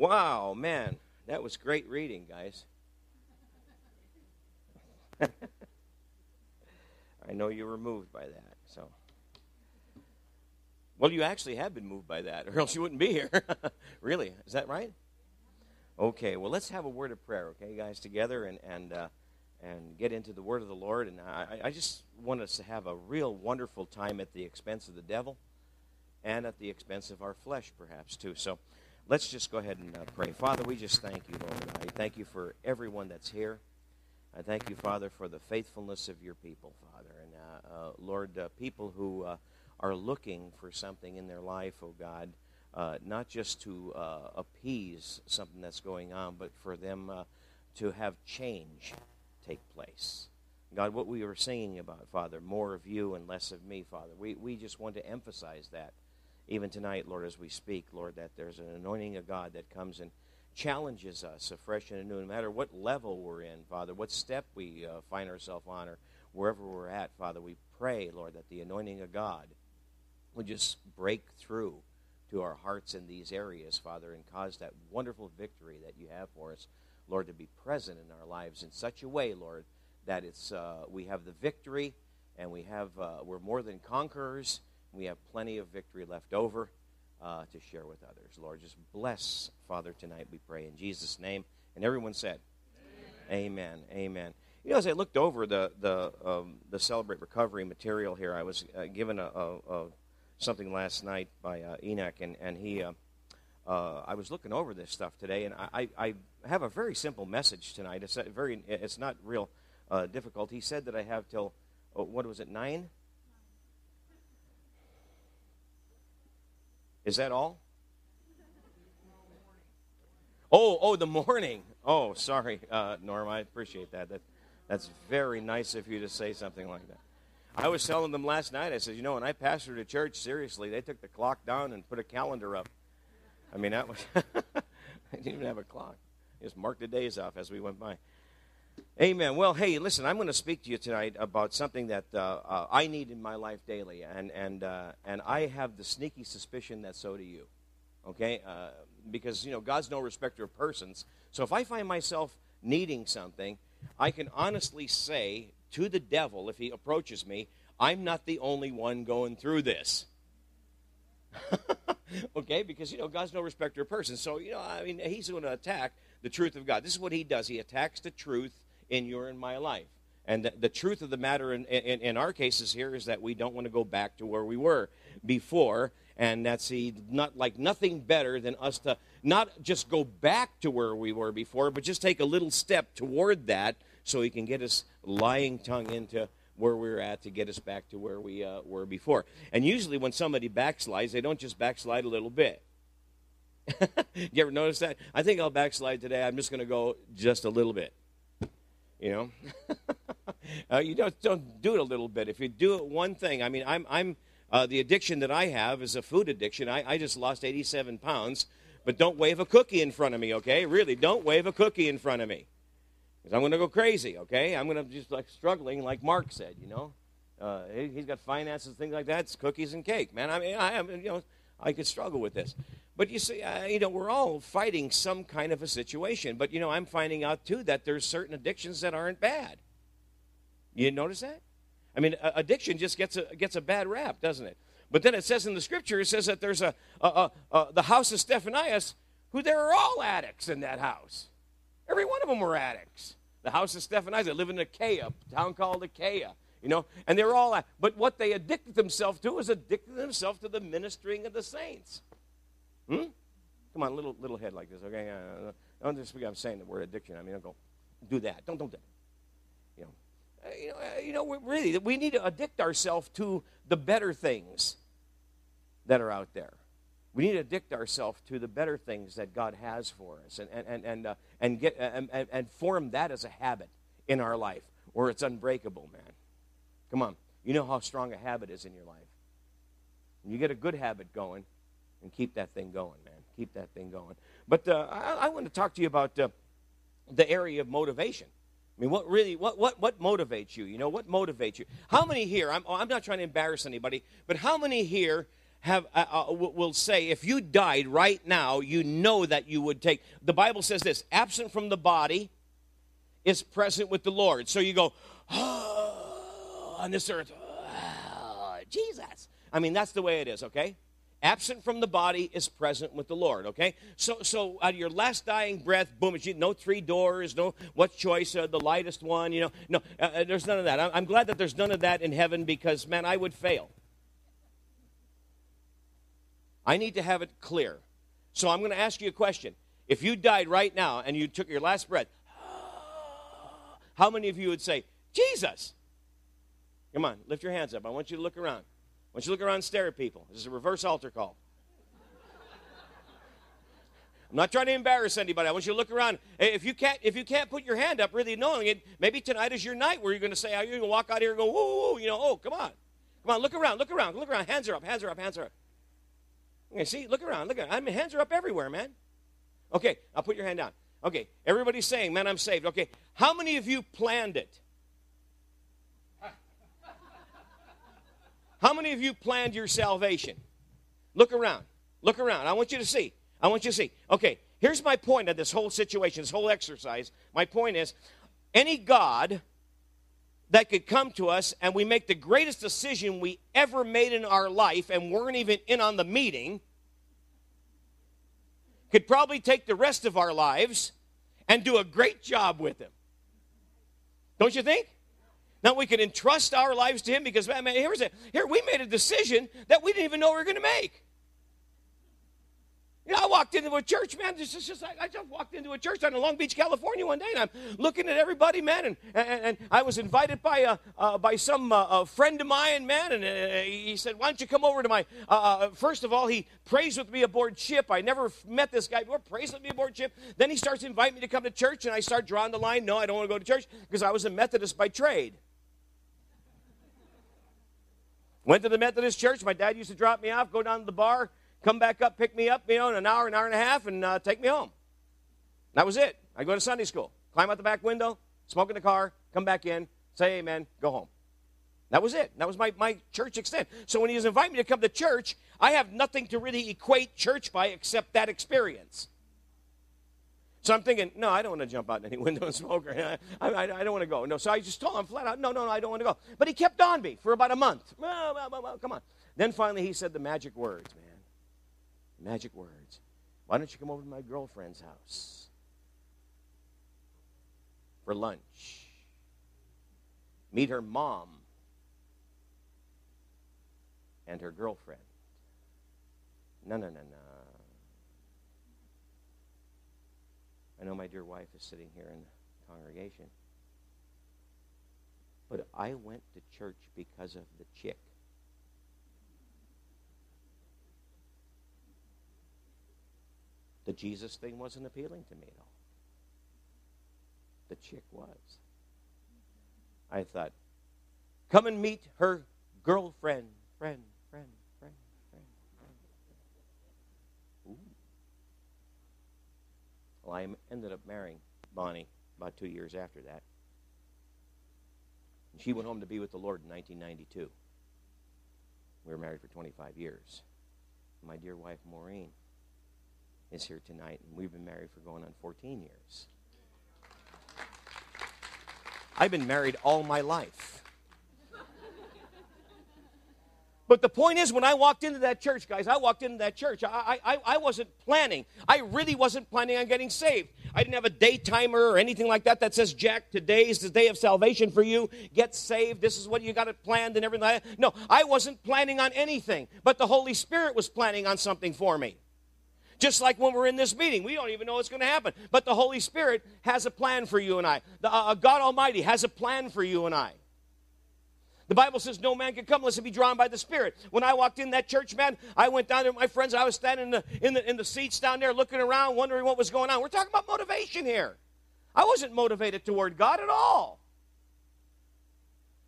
Wow, man, that was great reading, guys. I know you were moved by that, so. Well, you actually have been moved by that, or else you wouldn't be here. really, is that right? Okay, well, let's have a word of prayer, okay, guys, together, and and uh, and get into the word of the Lord. And I, I just want us to have a real wonderful time at the expense of the devil, and at the expense of our flesh, perhaps too. So, let's just go ahead and uh, pray. Father, we just thank you, Lord. I thank you for everyone that's here. I thank you, Father, for the faithfulness of your people, Father. And uh, uh, Lord, uh, people who uh, are looking for something in their life, oh God, uh, not just to appease something that's going on, but for them to have change take place. God, what we were singing about, Father, more of you and less of me, Father, we, we just want to emphasize that even tonight, Lord, as we speak, Lord, that there's an anointing of God that comes and challenges us afresh and anew, no matter what level we're in, Father, what step we uh, find ourselves on, or wherever we're at, Father, we pray, Lord, that the anointing of God would just break through to our hearts in these areas, Father, and cause that wonderful victory that you have for us, Lord, to be present in our lives in such a way, Lord, that it's uh, we have the victory and we have uh, we're more than conquerors. We have plenty of victory left over uh, to share with others. Lord, just bless Father tonight, we pray in Jesus' name. And everyone said, Amen. Amen. Amen. You know, as I looked over the the um, the celebrate recovery material here, I was uh, given a, a, a, something last night by uh, Enoch, and and he. Uh, uh, I was looking over this stuff today, and I, I have a very simple message tonight. It's very, it's not real uh, difficult. He said that I have till, oh, what was it, nine? Is that all? Oh, oh, the morning. Oh, sorry, uh, Norm. I appreciate that. That that's very nice of you to say something like that. I was telling them last night. I said, you know, when I pastored a church, seriously, they took the clock down and put a calendar up. I mean, that was. I didn't even have a clock. Just marked the days off as we went by. Amen. Well, hey, listen, I'm going to speak to you tonight about something that uh, uh, I need in my life daily, and and uh, and I have the sneaky suspicion that so do you. Okay, uh, because you know God's no respecter of persons. So if I find myself needing something, I can honestly say to the devil if he approaches me, I'm not the only one going through this. okay, because you know God's no respecter of persons. So you know, I mean, He's going to attack the truth of God. This is what He does. He attacks the truth in your and my life. And the, the truth of the matter in, in, in, our cases here is that we don't want to go back to where we were before. And that's the, not like nothing better than us to not just go back to where we were before, but just take a little step toward that so he can get us lying tongue into where we are at to get us back to where we uh, were before. And usually when somebody backslides, they don't just backslide a little bit. you ever notice that? I think I'll backslide today. I'm just going to go just a little bit. You know, uh, you don't don't do it a little bit. If you do it one thing, I mean, I'm I'm uh, the addiction that I have is a food addiction. I, I just lost 87 pounds, but don't wave a cookie in front of me, okay? Really, don't wave a cookie in front of me, because I'm going to go crazy, okay? I'm going to just like struggling, like Mark said, you know. Uh, he, has got finances, things like that. It's cookies and cake, man. I mean, I am, you know, I could struggle with this. But you see, uh, you know, we're all fighting some kind of a situation. But, you know, I'm finding out, too, that there's certain addictions that aren't bad. You notice that? I mean, addiction just gets a, gets a bad rap, doesn't it? But then it says in the scripture, it says that there's a, a, a, a the house of Stephanias, who there are all addicts in that house. Every one of them were addicts. The house of Stephanias, they live in Achaia, a town called Achaia you know and they're all but what they addicted themselves to is addicted themselves to the ministering of the saints Hmm? Come on, little little head like this, okay? Uh, don't just I'm saying the word addiction. I mean, don't go do that. Don't don't do that. You know, uh, you know, uh, you know. Really, we need to addict ourselves to the better things that are out there. We need to addict ourselves to the better things that God has for us, and and and and, uh, and get and, and, and form that as a habit in our life, or it's unbreakable, man. Come on, you know how strong a habit is in your life. You get a good habit going, and keep that thing going, man. Keep that thing going. But uh, I, I, want to talk to you about uh, the area of motivation. I mean, what really, what, what, what motivates you? You know, what motivates you? How many here, I'm, I'm not trying to embarrass anybody, but how many here have uh, uh, will say if you died right now you know that you would take the bible says this absent from the body is present with the lord so you go oh, on this earth. Oh, jesus. I mean that's the way it is okay? Absent from the body is present with the lord okay? So so out of your last dying breath boom no three doors no what choice uh, the lightest one you know? No uh, uh there's none of that. I'm glad that there's none of that in heaven because man i would fail. I need to have it clear. So I'm going to ask you a question. If you died right now and you took your last breath, how many of you would say, Jesus? Come on, lift your hands up. I want you to look around. I want you to look around and stare at people. This is a reverse altar call. I'm not trying to embarrass anybody. I want you to look around. If you can't, if you can't put your hand up, really knowing it, maybe tonight is your night where you're going to say, "Are you going to walk out here and go, whoa, you know, oh, come on, come on, look around, look around, look around. Hands are up, hands are up, hands are up. Okay, see, look around, look around. I mean, hands are up everywhere, man. Okay, I'll put your hand down. Okay, everybody's saying, man, I'm saved. Okay, how many of you planned it? How many of you planned your salvation? Look around. Look around. I want you to see. I want you to see. Okay, here's my point of this whole situation, this whole exercise. My point is any God that could come to us and we make the greatest decision we ever made in our life and weren't even in on the meeting could probably take the rest of our lives and do a great job with him. Don't you think? Now we can entrust our lives to him because man, here's a, here we made a decision that we didn't even know we were going to make. You know, I walked into a church, man. It's just, just I just walked into a church down in Long Beach, California, one day, and I'm looking at everybody, man. And, and, and I was invited by a uh, by some uh, friend of mine, man, and uh, he said, "Why don't you come over to my?" Uh, uh, first of all, he prays with me aboard ship. I never met this guy before. Prays with me aboard ship. Then he starts inviting me to come to church, and I start drawing the line. No, I don't want to go to church because I was a Methodist by trade. Went to the Methodist church. My dad used to drop me off, go down to the bar come back up, pick me up, you know, in an hour, an hour and a half, and uh, take me home. That was it. I go to Sunday school, climb out the back window, smoke in the car, come back in, say amen, go home. That was it. That was my, my church extent. So when he was inviting me to come to church, I have nothing to really equate church by except that experience. So I'm thinking, no, I don't want to jump out any window and smoke. I, I, I, don't want to go. No, so I just told him flat out, no, no, no, I don't want to go. But he kept on me for about a month. Well, well, well, well, come on. Then finally he said the magic words, man magic words. Why don't you come over to my girlfriend's house for lunch? Meet her mom and her girlfriend. No, no, no, no. I know my dear wife is sitting here in the congregation. But I went to church because of the chick. The Jesus thing wasn't appealing to me at all. The chick was. I thought, come and meet her girlfriend, friend, friend, friend. Ooh. I ended up marrying Bonnie about two years after that. And she went home to be with the Lord in 1992. We were married for 25 years. My dear wife, Maureen, is here tonight, and we've been married for going on 14 years. I've been married all my life. But the point is, when I walked into that church, guys, I walked into that church. I, I, I wasn't planning. I really wasn't planning on getting saved. I didn't have a day timer or anything like that that says, Jack, today is the day of salvation for you. Get saved. This is what you got it planned and everything. No, I wasn't planning on anything. But the Holy Spirit was planning on something for me. Just like when we're in this meeting, we don't even know what's going to happen. But the Holy Spirit has a plan for you and I. The, uh, uh, God Almighty has a plan for you and I. The Bible says no man can come unless he be drawn by the Spirit. When I walked in that church, man, I went down there with my friends. I was standing in the, in the, in the seats down there looking around, wondering what was going on. We're talking about motivation here. I wasn't motivated toward God at all.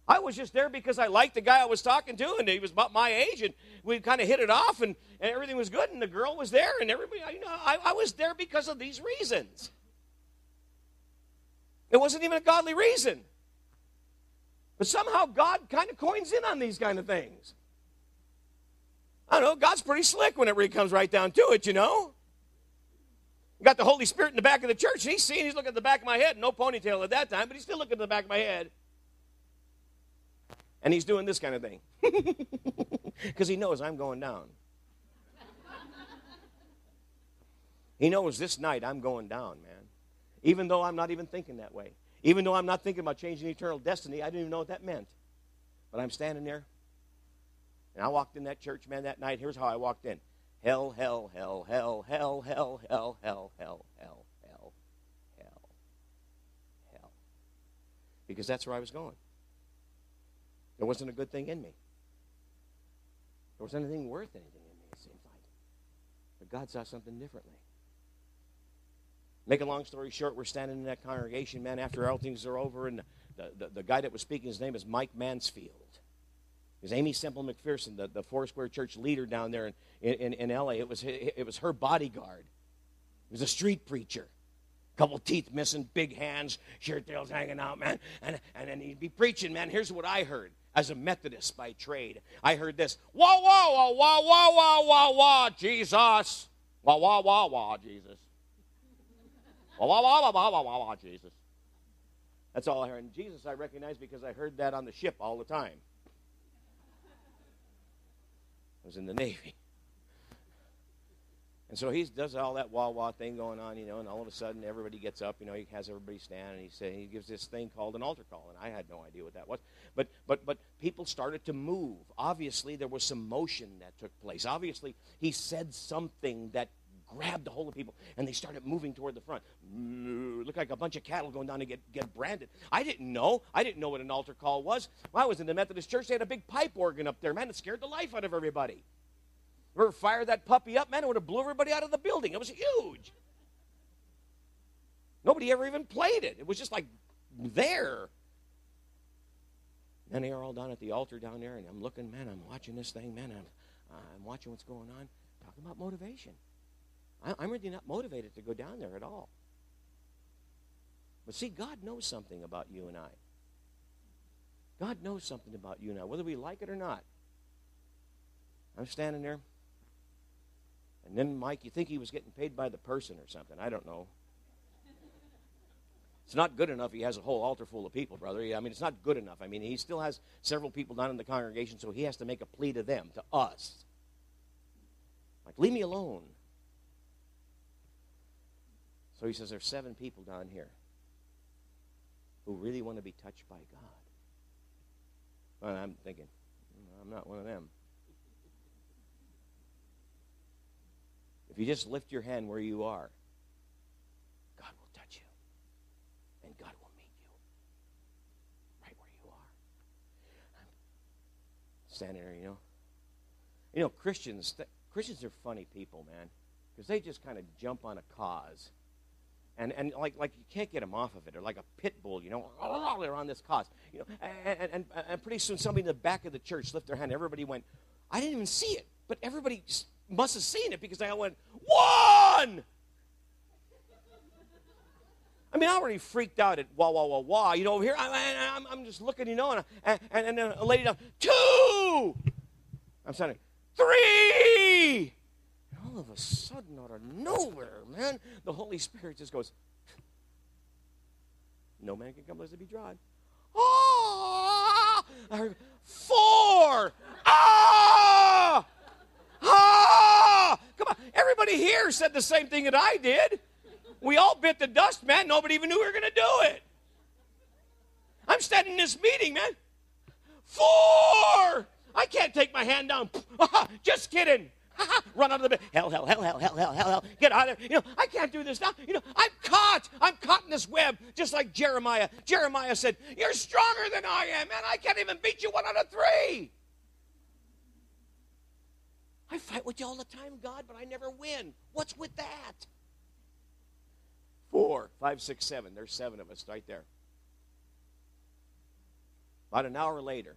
I was just there because I liked the guy I was talking to, and he was about my age, and we kind of hit it off, and, and everything was good, and the girl was there, and everybody, you know, I, I was there because of these reasons. It wasn't even a godly reason. But somehow God kind of coins in on these kind of things. I don't know, God's pretty slick when it really comes right down to it, you know. Got the Holy Spirit in the back of the church, and he's seeing, he's looking at the back of my head. No ponytail at that time, but he's still looking at the back of my head. And he's doing this kind of thing. Because he knows I'm going down. he knows this night I'm going down, man. Even though I'm not even thinking that way. Even though I'm not thinking about changing eternal destiny, I didn't even know what that meant. But I'm standing there. And I walked in that church, man, that night. Here's how I walked in hell, hell, hell, hell, hell, hell, hell, hell, hell, hell, hell, hell, hell. Because that's where I was going. There wasn't a good thing in me. There wasn't anything worth anything in me, it seems like. But God saw something differently. Make a long story short, we're standing in that congregation, man, after all things are over, and the, the, the guy that was speaking, his name is Mike Mansfield. Was Aimee Semple McPherson, the, the Foursquare Church leader down there in, in, in LA. It was, it was her bodyguard. He was a street preacher. Couple teeth missing, big hands, shirt tails hanging out, man. And, and then he'd be preaching, man. Here's what I heard as a Methodist by trade. I heard this wah, wah, wah, wah, wah, wah, wah, wah, Jesus. Wah, wah, wah, wah, Jesus. Wah, wah, wah, wah, wah, wah, wah, Jesus. That's all I heard. And Jesus I recognize because I heard that on the ship all the time. I was in the Navy. And so he does all that wah wah thing going on, you know, and all of a sudden everybody gets up, you know, he has everybody stand and he say he gives this thing called an altar call, and I had no idea what that was. But but but people started to move. Obviously there was some motion that took place. Obviously he said something that grabbed a hold of people and they started moving toward the front. Looked like a bunch of cattle going down to get, get branded. I didn't know. I didn't know what an altar call was. When I was in the Methodist church, they had a big pipe organ up there. Man, it scared the life out of everybody. Ever fire that puppy up, man, it would have blew everybody out of the building. It was huge. Nobody ever even played it. It was just like there. And they are all down at the altar down there, and I'm looking, man, I'm watching this thing, man, I'm, I'm watching what's going on. Talking about motivation. I'm really not motivated to go down there at all. But see, God knows something about you and I. God knows something about you and I, whether we like it or not. I'm standing there. And then, Mike, you think he was getting paid by the person or something. I don't know. It's not good enough he has a whole altar full of people, brother. I mean, it's not good enough. I mean, he still has several people down in the congregation, so he has to make a plea to them, to us. Like, leave me alone. So he says, There's seven people down here who really want to be touched by God. And I'm thinking, mm, I'm not one of them. If you just lift your hand where you are, God will touch you. And God will meet you right where you are. I'm standing there, you know. You know, Christians, Christians are funny people, man, because they just kind of jump on a cause and, and like, like you can't get them off of it. They're like a pit bull, you know. They're on this cause. You know, and, and, and pretty soon somebody in the back of the church lifted their hand. Everybody went, I didn't even see it, but everybody must have seen it because they all went, one! I mean, I already freaked out at wah, wah, wah, wah. You know, over here, I, am I'm just looking, you know, and, and, and then a lady down, two! I'm saying, three! All of a sudden, out of nowhere, man, the Holy Spirit just goes, No man can come unless it be dried. Ah! Four! Ah! Ah! Come on. Everybody here said the same thing that I did. We all bit the dust, man. Nobody even knew we were going to do it. I'm standing in this meeting, man. Four! I can't take my hand down. Just kidding. Run out of the bed. Hell, hell, hell, hell, hell, hell, hell, hell. Get out of there. You know, I can't do this now. You know, I'm caught. I'm caught in this web, just like Jeremiah. Jeremiah said, You're stronger than I am, and I can't even beat you one out of three. I fight with you all the time, God, but I never win. What's with that? Four, five, six, seven. There's seven of us right there. About an hour later,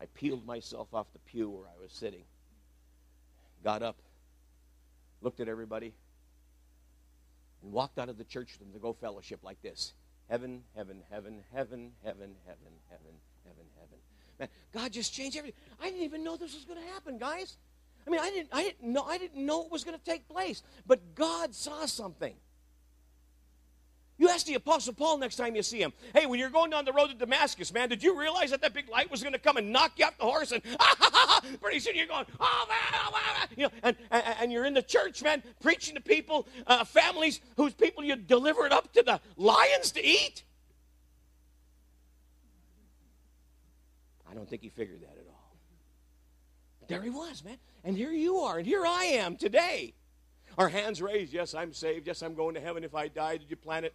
I peeled myself off the pew where I was sitting got up, looked at everybody, and walked out of the church to go fellowship like this heaven, heaven, heaven, heaven, heaven, heaven, heaven, heaven, heaven. Man, God just changed everything. I didn't even know this was going to happen, guys. I mean, I didn't, I didn't know, I didn't know it was going to take place, but God saw something. You ask the Apostle Paul next time you see him, hey, when you're going down the road to Damascus, man, did you realize that that big light was going to come and knock you off the horse? And ah, pretty soon you're going, oh, man, oh, man. You know, and, and, and you're in the church, man, preaching to people, uh, families whose people you delivered up to the lions to eat. I don't think he figured that at all. There he was, man. And here you are, and here I am today. Our hands raised. Yes, I'm saved. Yes, I'm going to heaven if I die. Did you plan it?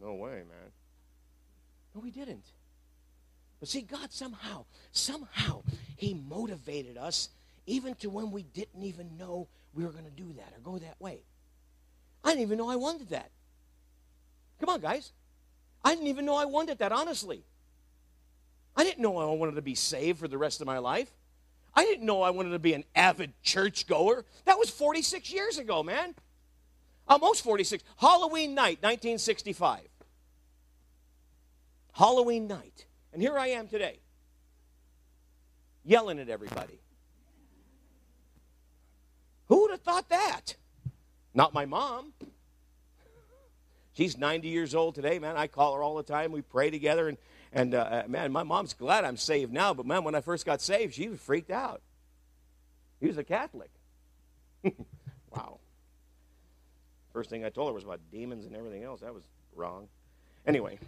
No way, man. No, we didn't. But see, God somehow, somehow, He motivated us even to when we didn't even know we were going to do that or go that way. I didn't even know I wanted that. Come on, guys. I didn't even know I wanted that, honestly. I didn't know I wanted to be saved for the rest of my life. I didn't know I wanted to be an avid churchgoer. That was 46 years ago, man. Almost 46. Halloween night, 1965. Halloween night. And here I am today, yelling at everybody. Who would have thought that? Not my mom. She's 90 years old today, man. I call her all the time. We pray together. And, and uh, uh man, my mom's glad I'm saved now. But, man, when I first got saved, she was freaked out. He was a Catholic. wow. First thing I told her was about demons and everything else. That was wrong. Anyway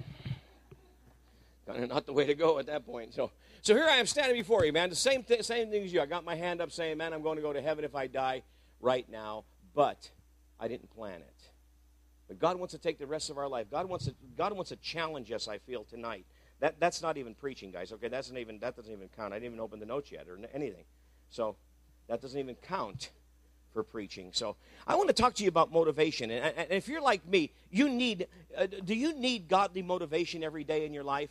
kind of not the way to go at that point. So, so here I am standing before you, man. The same th- same thing as you. I got my hand up saying, "Man, I'm going to go to heaven if I die right now." But I didn't plan it. But God wants to take the rest of our life. God wants to, God wants to challenge us. I feel tonight. That that's not even preaching, guys. Okay, that's not even that doesn't even count. I didn't even open the notes yet or anything. So that doesn't even count for preaching. So I want to talk to you about motivation. And, and if you're like me, you need. Uh, do you need godly motivation every day in your life?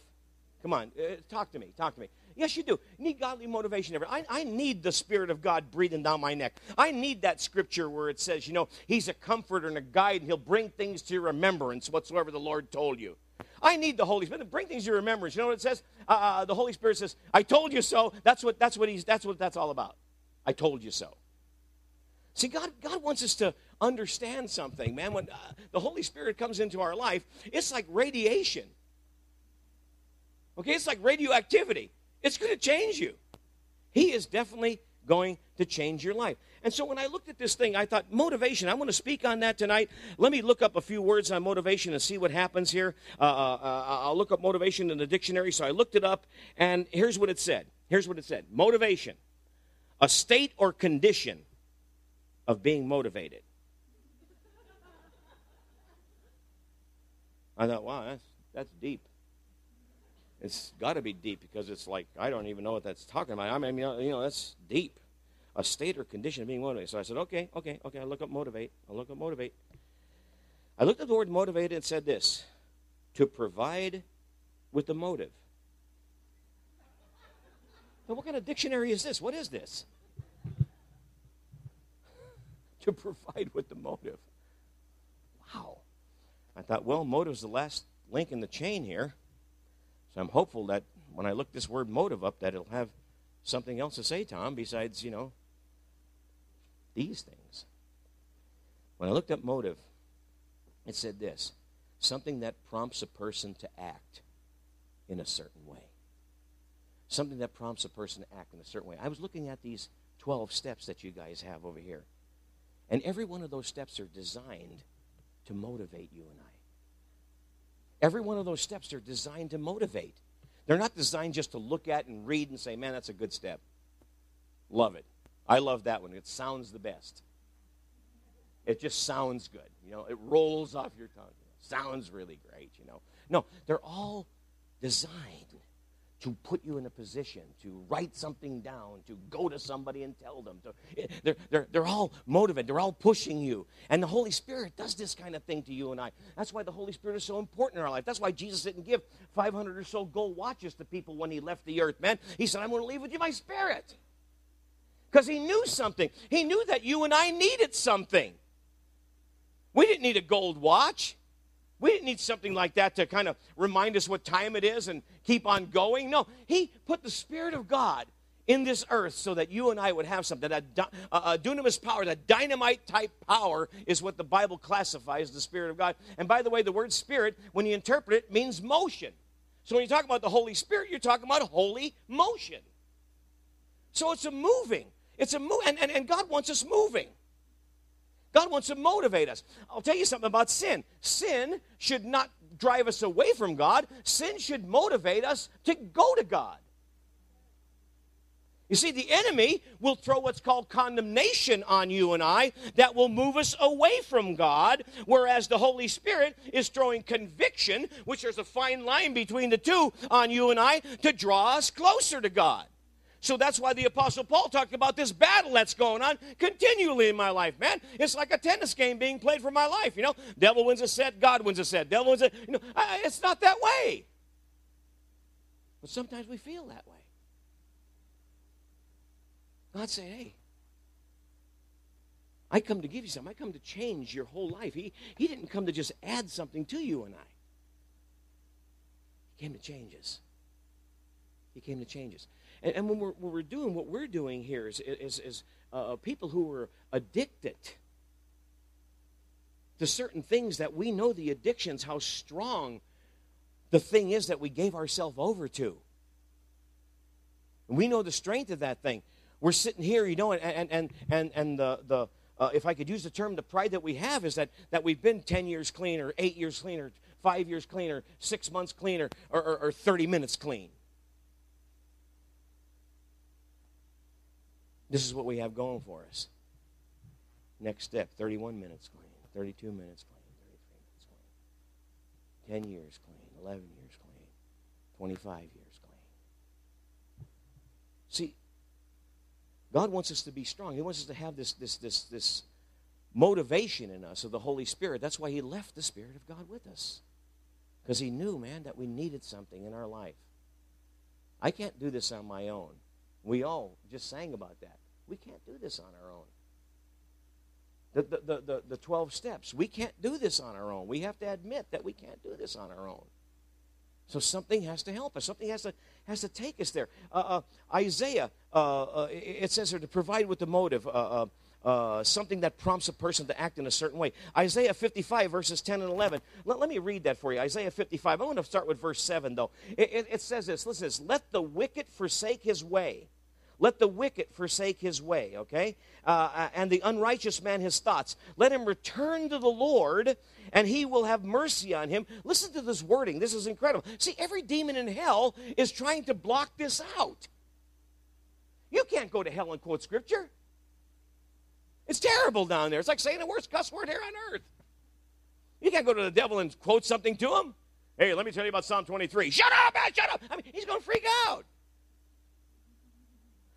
Come on, uh, talk to me. Talk to me. Yes, you do. You need godly motivation. Ever. I, I need the Spirit of God breathing down my neck. I need that scripture where it says, you know, He's a comforter and a guide, and He'll bring things to your remembrance whatsoever the Lord told you. I need the Holy Spirit to bring things to your remembrance. You know what it says? Uh, uh, the Holy Spirit says, "I told you so." That's what that's what he's that's what that's all about. I told you so. See, God God wants us to understand something, man. When uh, the Holy Spirit comes into our life, it's like radiation. Okay, it's like radioactivity. It's going to change you. He is definitely going to change your life. And so when I looked at this thing, I thought, motivation, I want to speak on that tonight. Let me look up a few words on motivation and see what happens here. Uh, uh, uh, I'll look up motivation in the dictionary. So I looked it up, and here's what it said. Here's what it said Motivation, a state or condition of being motivated. I thought, wow, that's, that's deep. It's got to be deep because it's like, I don't even know what that's talking about. I mean, you know, that's deep. A state or condition of being motivated. So I said, okay, okay, okay. I look up motivate. I look up motivate. I looked at the word motivated and said this to provide with the motive. Now, what kind of dictionary is this? What is this? to provide with the motive. Wow. I thought, well, motive's the last link in the chain here. So I'm hopeful that when I look this word motive up, that it'll have something else to say, Tom, besides, you know, these things. When I looked up motive, it said this something that prompts a person to act in a certain way. Something that prompts a person to act in a certain way. I was looking at these 12 steps that you guys have over here. And every one of those steps are designed to motivate you and I. Every one of those steps are designed to motivate. They're not designed just to look at and read and say, man, that's a good step. Love it. I love that one. It sounds the best. It just sounds good. You know, it rolls off your tongue. Sounds really great, you know. No, they're all designed to put you in a position to write something down, to go to somebody and tell them. To, eh, they're, they're, they're all motivated, they're all pushing you. And the Holy Spirit does this kind of thing to you and I. That's why the Holy Spirit is so important in our life. That's why Jesus didn't give 500 or so gold watches to people when he left the earth, man. He said, I'm going to leave with you my spirit. Because he knew something. He knew that you and I needed something. We didn't need a gold watch. We didn't need something like that to kind of remind us what time it is and keep on going. No, He put the Spirit of God in this earth so that you and I would have something. That a, dunamis power, that dynamite type power, is what the Bible classifies the Spirit of God. And by the way, the word Spirit, when you interpret it, means motion. So when you talk about the Holy Spirit, you're talking about holy motion. So it's a moving. It's a move, and, and, and God wants us moving. God wants to motivate us. I'll tell you something about sin. Sin should not drive us away from God. Sin should motivate us to go to God. You see, the enemy will throw what's called condemnation on you and I that will move us away from God, whereas the Holy Spirit is throwing conviction, which there's a fine line between the two, on you and I to draw us closer to God. So that's why the Apostle Paul talked about this battle that's going on continually in my life, man. It's like a tennis game being played for my life, you know. Devil wins a set, God wins a set. Devil wins a, you know, it's not that way. But sometimes we feel that way. God said, hey, I come to give you something. I come to change your whole life. He, he didn't come to just add something to you and I. He came to change us. He came to change us. And, and when, we're, when we're doing what we're doing here is, is, is uh, people who are addicted to certain things that we know the addictions, how strong the thing is that we gave ourselves over to. And we know the strength of that thing we're sitting here, you know, and and and and the the uh, if I could use the term, the pride that we have is that that we've been ten years clean, or eight years clean, or five years clean, or six months clean, or, or, or thirty minutes clean. This is what we have going for us. Next step: thirty-one minutes clean, thirty-two minutes clean, thirty-three minutes clean, ten years clean, eleven years clean, twenty-five years clean. See, God wants us to be strong. He wants us to have this, this, this, this motivation in us of the Holy Spirit. That's why He left the Spirit of God with us. Because He knew, man, that we needed something in our life. I can't do this on my own. We all just sang about that. We can't do this on our own. The, the, the, the, the 12 steps, we can't do this on our own. We have to admit that we can't do this on our own. So something has to help us. Something has to has to take us there. Uh, uh, Isaiah, uh, uh it says here to provide with the motive. Uh, uh, something that prompts a person to act in a certain way. Isaiah 55, verses 10 and 11. Let, let me read that for you. Isaiah 55. I want to start with verse 7, though. It, it, it says this Listen this. Let the wicked forsake his way let the wicked forsake his way, okay? Uh, uh, and the unrighteous man his thoughts. Let him return to the Lord, and he will have mercy on him. Listen to this wording. This is incredible. See, every demon in hell is trying to block this out. You can't go to hell and quote scripture. It's terrible down there. It's like saying the worst cuss word here on earth. You can't go to the devil and quote something to him. Hey, let me tell you about Psalm 23. Shut up, man, shut up. I mean, he's going to freak out.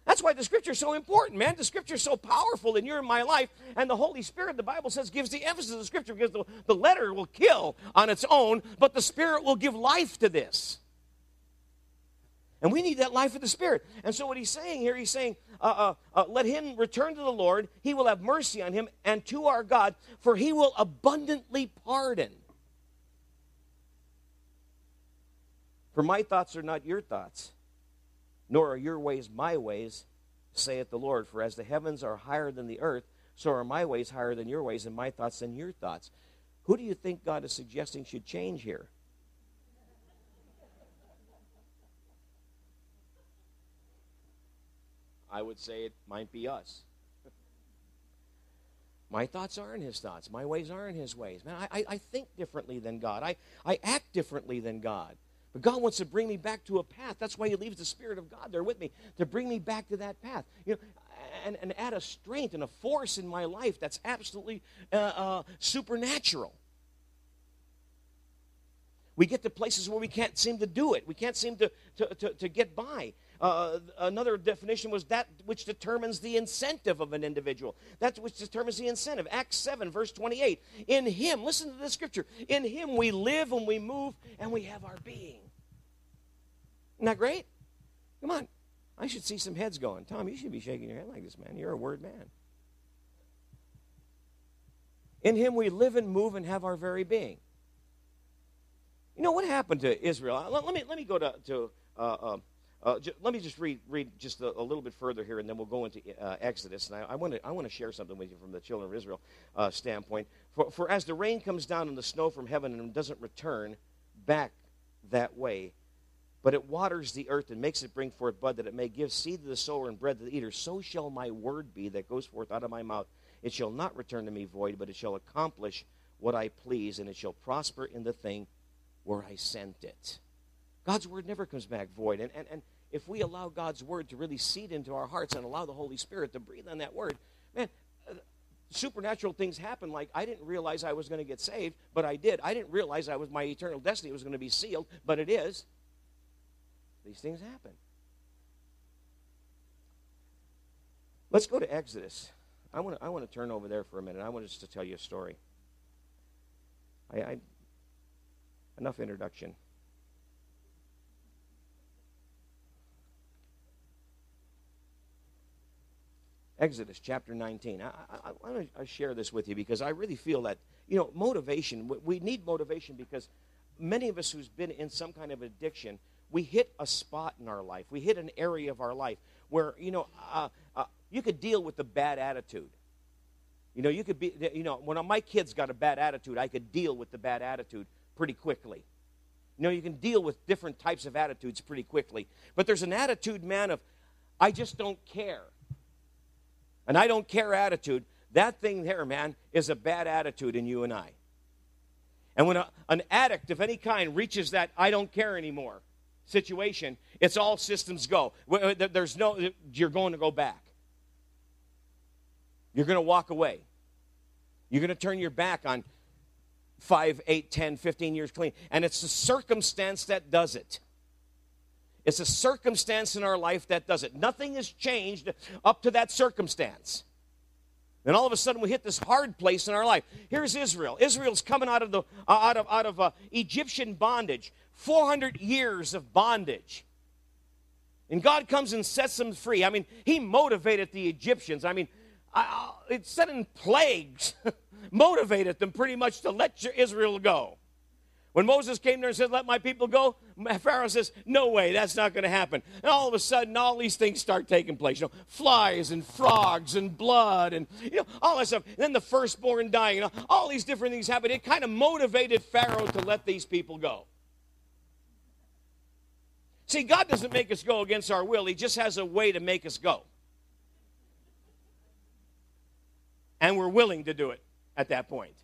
That's why the scripture is so important, man. The scripture is so powerful in your and my life. And the Holy Spirit, the Bible says, gives the emphasis of the scripture because the, the letter will kill on its own, but the Spirit will give life to this. And we need that life of the Spirit. And so, what he's saying here, he's saying, uh, uh, uh, let him return to the Lord. He will have mercy on him and to our God, for he will abundantly pardon. For my thoughts are not your thoughts nor are your ways my ways, saith the Lord. For as the heavens are higher than the earth, so are my ways higher than your ways, and my thoughts than your thoughts. Who do you think God is suggesting should change here? I would say it might be us. My thoughts aren't his thoughts. My ways aren't his ways. Man, I, I, think differently than God. I, I act differently than God. But God wants to bring me back to a path. That's why He leaves the Spirit of God there with me to bring me back to that path. You know, and, and add a strength and a force in my life that's absolutely uh, uh, supernatural. We get to places where we can't seem to do it. We can't seem to, to, to, to get by. Uh, another definition was that which determines the incentive of an individual. That which determines the incentive. Acts 7, verse 28. In Him, listen to this scripture. In Him we live and we move and we have our being. Isn't that great? Come on. I should see some heads going. Tom, you should be shaking your head like this, man. You're a word man. In him we live and move and have our very being. You know what happened to Israel? Let, let me, let me go to, to uh, uh, uh, let me just read, read just a, a, little bit further here, and then we'll go into uh, Exodus. And I want to I want to share something with you from the children of Israel uh, standpoint. For, for as the rain comes down and the snow from heaven and doesn't return back that way, but it waters the earth and makes it bring forth bud that it may give seed to the sower and bread to the eater, so shall my word be that goes forth out of my mouth. It shall not return to me void, but it shall accomplish what I please, and it shall prosper in the thing where I sent it. God's word never comes back void. And, and, and if we allow God's word to really seed into our hearts and allow the Holy Spirit to breathe on that word, man, uh, supernatural things happen like I didn't realize I was going to get saved, but I did. I didn't realize I was my eternal destiny was going to be sealed, but it is. These things happen. Let's go to Exodus. I want to, I want to turn over there for a minute. I want just to tell you a story. I, I enough introduction. Exodus chapter 19. I, I, I want to share this with you because I really feel that, you know, motivation, we need motivation because many of us who's been in some kind of addiction, we hit a spot in our life. We hit an area of our life where, you know, uh, uh, you could deal with the bad attitude. You know, you could be, you know, when my kids got a bad attitude, I could deal with the bad attitude pretty quickly. You know, you can deal with different types of attitudes pretty quickly. But there's an attitude, man, of I just don't care an I don't care attitude, that thing there, man, is a bad attitude in you and I. And when a, an addict of any kind reaches that I don't care anymore situation, it's all systems go. Uh, there's no, you're going to go back. You're going to walk away. You're going to turn your back on 5, 8, 10, 15 years clean. And it's the circumstance that does it. It's a circumstance in our life that does it. Nothing has changed up to that circumstance. And all of a sudden, we hit this hard place in our life. Here's Israel. Israel's coming out of the uh, out of out of uh, Egyptian bondage. 400 years of bondage. And God comes and sets them free. I mean, He motivated the Egyptians. I mean, I, said in plagues motivated them pretty much to let your Israel go. When Moses came there and said, Let my people go, Pharaoh says, No way, that's not going to happen. And all of a sudden, all these things start taking place. You know, flies and frogs and blood and you know, all that stuff. And then the firstborn dying. You know, all these different things happen. It kind of motivated Pharaoh to let these people go. See, God doesn't make us go against our will, He just has a way to make us go. And we're willing to do it at that point.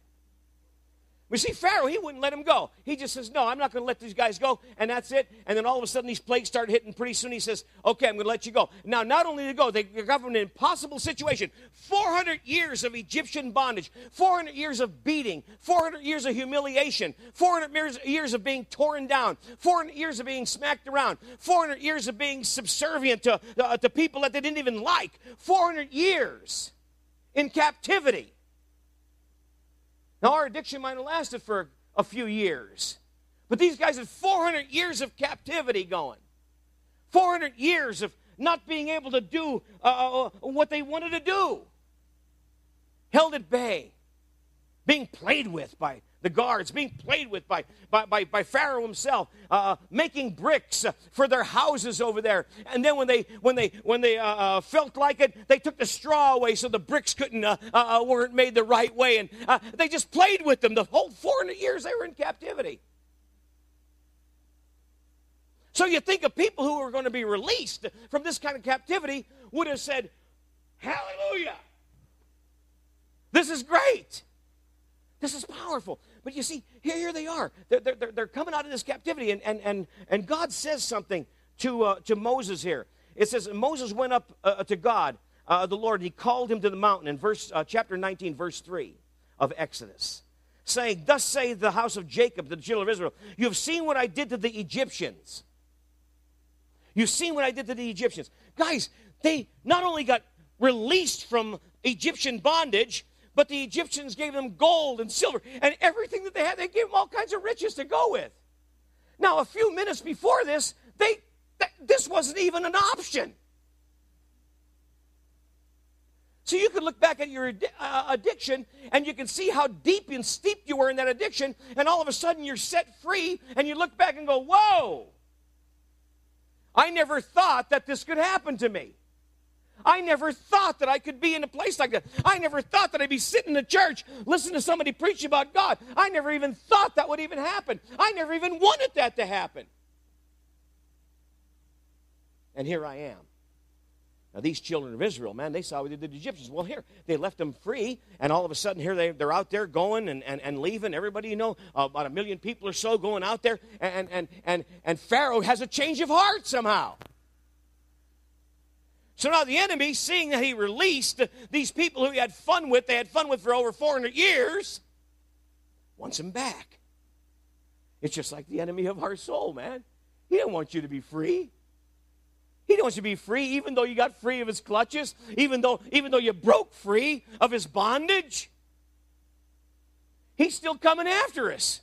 We see Pharaoh, he wouldn't let him go. He just says, No, I'm not going to let these guys go, and that's it. And then all of a sudden, these plagues start hitting. Pretty soon, he says, Okay, I'm going to let you go. Now, not only to go, they got from an impossible situation 400 years of Egyptian bondage, 400 years of beating, 400 years of humiliation, 400 years of being torn down, 400 years of being smacked around, 400 years of being subservient to, uh, to people that they didn't even like, 400 years in captivity. Now, our addiction might have lasted for a few years, but these guys had 400 years of captivity going, 400 years of not being able to do uh, uh, uh, what they wanted to do, held at bay, being played with by the guards, being played with by, by, by, by Pharaoh himself, uh, making bricks uh, for their houses over there. And then when they, when they, when they uh, uh felt like it, they took the straw away so the bricks couldn't, uh, uh, weren't made the right way. And they just played with them the whole 400 years they were in captivity. So you think of people who are going to be released from this kind of captivity would have said, Hallelujah! This is great. This is powerful. But you see, here, here they are. They're, they're, they're coming out of this captivity, and, and, and, and God says something to, uh, to Moses here. It says, Moses went up uh, to God, uh, the Lord, and he called him to the mountain in verse, uh, chapter 19, verse 3 of Exodus, saying, Thus say the house of Jacob, the children of Israel, you have seen what I did to the Egyptians. You've seen what I did to the Egyptians. Guys, they not only got released from Egyptian bondage, but the Egyptians gave them gold and silver and everything that they had. They gave them all kinds of riches to go with. Now, a few minutes before this, they, th- this wasn't even an option. So you can look back at your uh, addiction and you can see how deep and steeped you were in that addiction, and all of a sudden you're set free, and you look back and go, Whoa, I never thought that this could happen to me. I never thought that I could be in a place like that. I never thought that I'd be sitting in a church listening to somebody preach about God. I never even thought that would even happen. I never even wanted that to happen. And here I am. Now, these children of Israel, man, they saw what they did the Egyptians. Well, here, they left them free, and all of a sudden, here they, they're out there going and, and, and leaving. Everybody, you know, uh, about a million people or so going out there, and, and, and, and Pharaoh has a change of heart somehow. So now the enemy, seeing that he released these people who he had fun with, they had fun with for over 400 years, wants them back. It's just like the enemy of our soul, man. He don't want you to be free. He didn't want you to be free, even though you got free of his clutches, even though, even though you broke free of his bondage. He's still coming after us.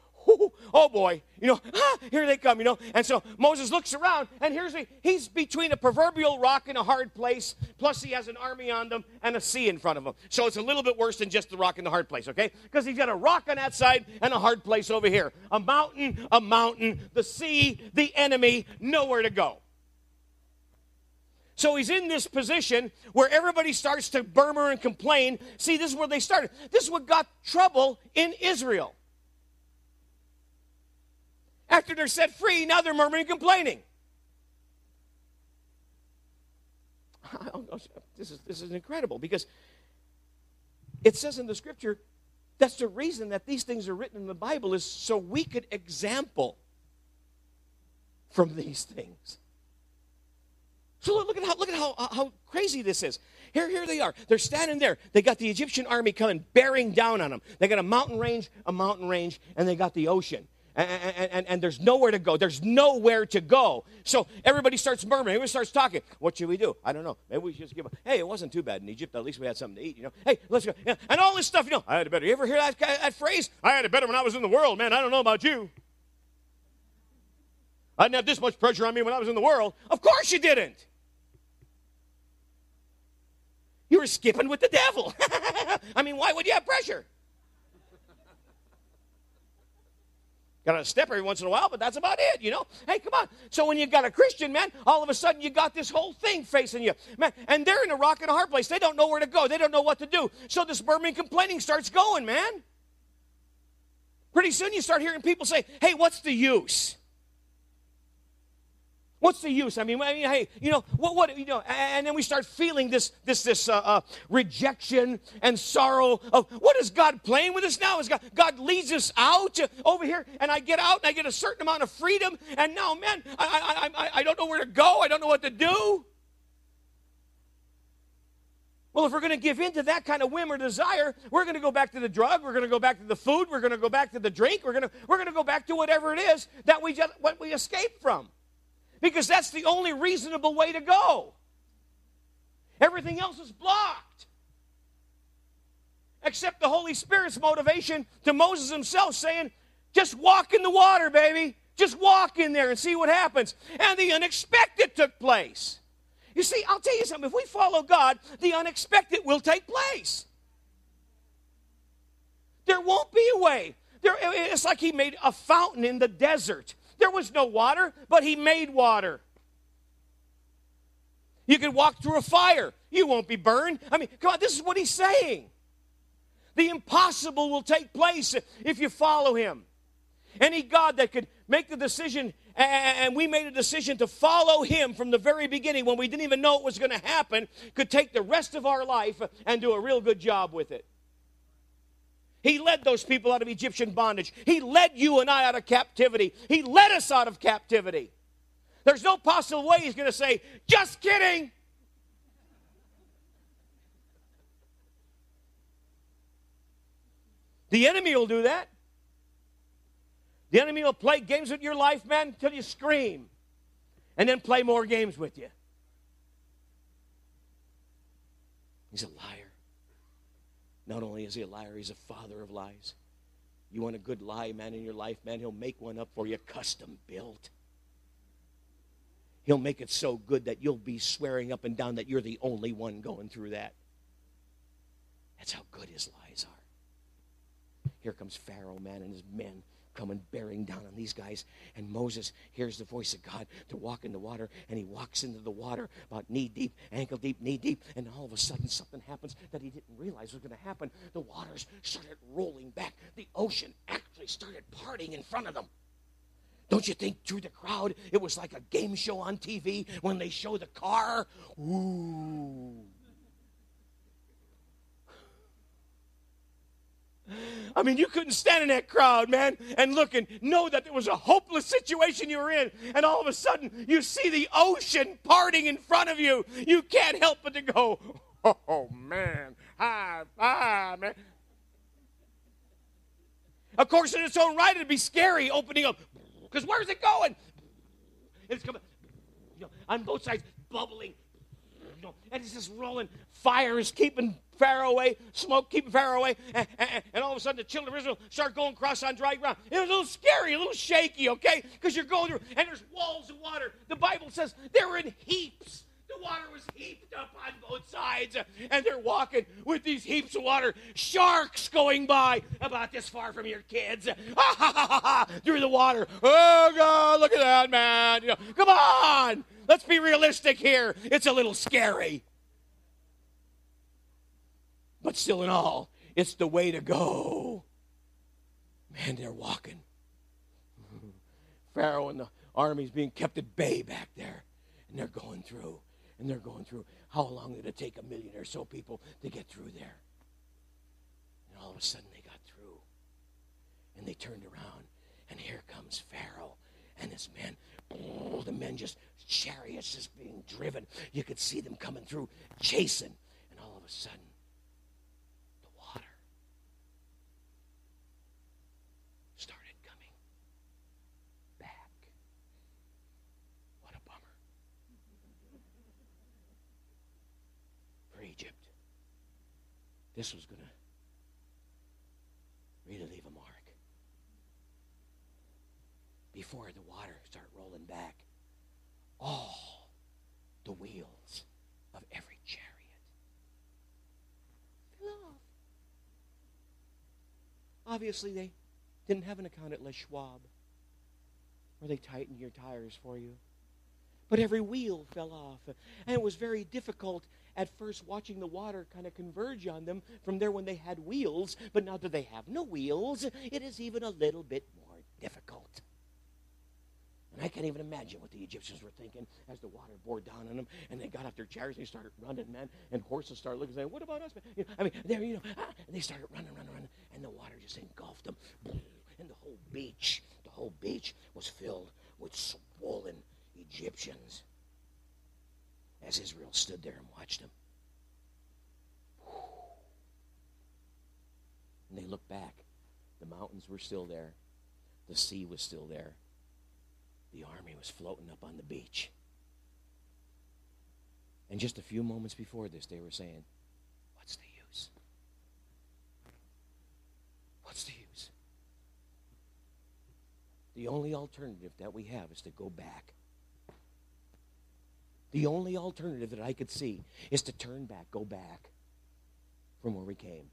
oh, boy, you know, ah, here they come, you know. And so Moses looks around, and here's a, he's between a proverbial rock and a hard place, plus he has an army on them and a sea in front of him. So it's a little bit worse than just the rock and the hard place, okay? Because he's got a rock on that side and a hard place over here. A mountain, a mountain, the sea, the enemy, nowhere to go. So he's in this position where everybody starts to murmur and complain. See, this is where they started. This is what got trouble in Israel. After they're set free, now they're murmuring and complaining. This is, this is incredible because it says in the scripture that's the reason that these things are written in the Bible is so we could example from these things. So look at how look at how, uh, how crazy this is. Here, here they are. They're standing there. They got the Egyptian army coming, bearing down on them. They got a mountain range, a mountain range, and they got the ocean. And, and, and, there's nowhere to go. There's nowhere to go. So everybody starts murmuring. Everybody starts talking. What should we do? I don't know. Maybe we should just give up. Hey, it wasn't too bad in Egypt. At least we had something to eat, you know. Hey, let's go. Yeah. And all this stuff, you know. I had it better. You ever hear that, that phrase? I had it better when I was in the world, man. I don't know about you. I didn't have this much pressure on me when I was in the world. Of course you didn't. You were skipping with the devil. I mean, why would you have pressure? Got to step every once in a while, but that's about it, you know? Hey, come on. So when you got a Christian, man, all of a sudden you got this whole thing facing you. Man, and they're in a rock and a hard place. They don't know where to go. They don't know what to do. So this murmuring complaining starts going, man. Pretty soon you start hearing people say, hey, what's the use? What's the use? I mean, I mean, hey, you know, what, what, you know, and then we start feeling this, this, this uh, uh, rejection and sorrow of what is God playing with us now? Is God, God leads us out over here, and I get out and I get a certain amount of freedom, and now, man, I, I, I, I don't know where to go. I don't know what to do. Well, if we're going to give in to that kind of whim or desire, we're going to go back to the drug, we're going to go back to the food, we're going to go back to the drink, we're going to, we're going to go back to whatever it is that we just, what we escaped from because that's the only reasonable way to go. Everything else is blocked. Except the Holy Spirit's motivation to Moses himself saying, just walk in the water, baby. Just walk in there and see what happens. And the unexpected took place. You see, I'll tell you something. If we follow God, the unexpected will take place. There won't be a way. There, it's like He made a fountain in the desert. There was no water, but he made water. You could walk through a fire, you won't be burned. I mean, come on, this is what he's saying. The impossible will take place if you follow him. Any God that could make the decision, and we made a decision to follow him from the very beginning when we didn't even know it was going to happen, could take the rest of our life and do a real good job with it. He led those people out of Egyptian bondage. He led you and I out of captivity. He led us out of captivity. There's no possible way he's going to say, just kidding. The enemy will do that. The enemy will play games with your life, man, until you scream. And then play more games with you. He's a liar. Not only is he a liar, he's a father of lies. You want a good lie, man, in your life, man, he'll make one up for you, custom built. He'll make it so good that you'll be swearing up and down that you're the only one going through that. That's how good his lies are. Here comes Pharaoh, man, and his men coming bearing down on these guys. And Moses hears the voice of God to walk in the water, and he walks into the water about knee deep, ankle deep, knee deep, and all of a sudden something happens that he didn't realize was going to happen. The waters started rolling back. The ocean actually started parting in front of them. Don't you think through the crowd it was like a game show on TV when they show the car? Ooh. I mean, you couldn't stand in that crowd, man, and look and know that there was a hopeless situation you were in, and all of a sudden you see the ocean parting in front of you. You can't help but to go, oh, man, high five, man. Of course, in its own right, it'd be scary opening up, because where's it going? It's coming you know, on both sides, bubbling, and it's just rolling. Fire is keeping Pharaoh away, smoke keeping Pharaoh away, and, and, and, all of a sudden the children of Israel start going across on dry ground. It was a little scary, a little shaky, okay? Because you're going through, and there's walls of water. The Bible says they were in heaps. The water was heaped up on both sides, and they're walking with these heaps of water. Sharks going by about this far from your kids, through the water. Oh God, look at that man! You know, come on, let's be realistic here. It's a little scary. But still, in all, it's the way to go. Man, they're walking. Pharaoh and the army's being kept at bay back there. And they're going through. And they're going through. How long did it take a million or so people to get through there? And all of a sudden they got through. And they turned around. And here comes Pharaoh and his men. Oh, the men just, chariots just being driven. You could see them coming through, chasing. And all of a sudden, This was going to really leave a mark. Before the water start rolling back, all the wheels of every chariot fell off. Obviously, they didn't have an account at Les Schwab where they tighten your tires for you. But every wheel fell off. And it was very difficult at first watching the water kind of converge on them from there when they had wheels, but now that they have no wheels, it is even a little bit more difficult. And I can't even imagine what the Egyptians were thinking as the water bore down on them, and they got off their chairs and they started running, man. And horses started looking, saying, "What about us?" You know, I mean, they you know, ah, and they started running, running, running, and the water just engulfed them, and the whole beach, the whole beach was filled with swollen Egyptians as Israel stood there and watched him. And they looked back. The mountains were still there. The sea was still there. The army was floating up on the beach. And just a few moments before this, they were saying, What's the use? What's the use? The only alternative that we have is to go back the only alternative that I could see is to turn back, go back from where we came.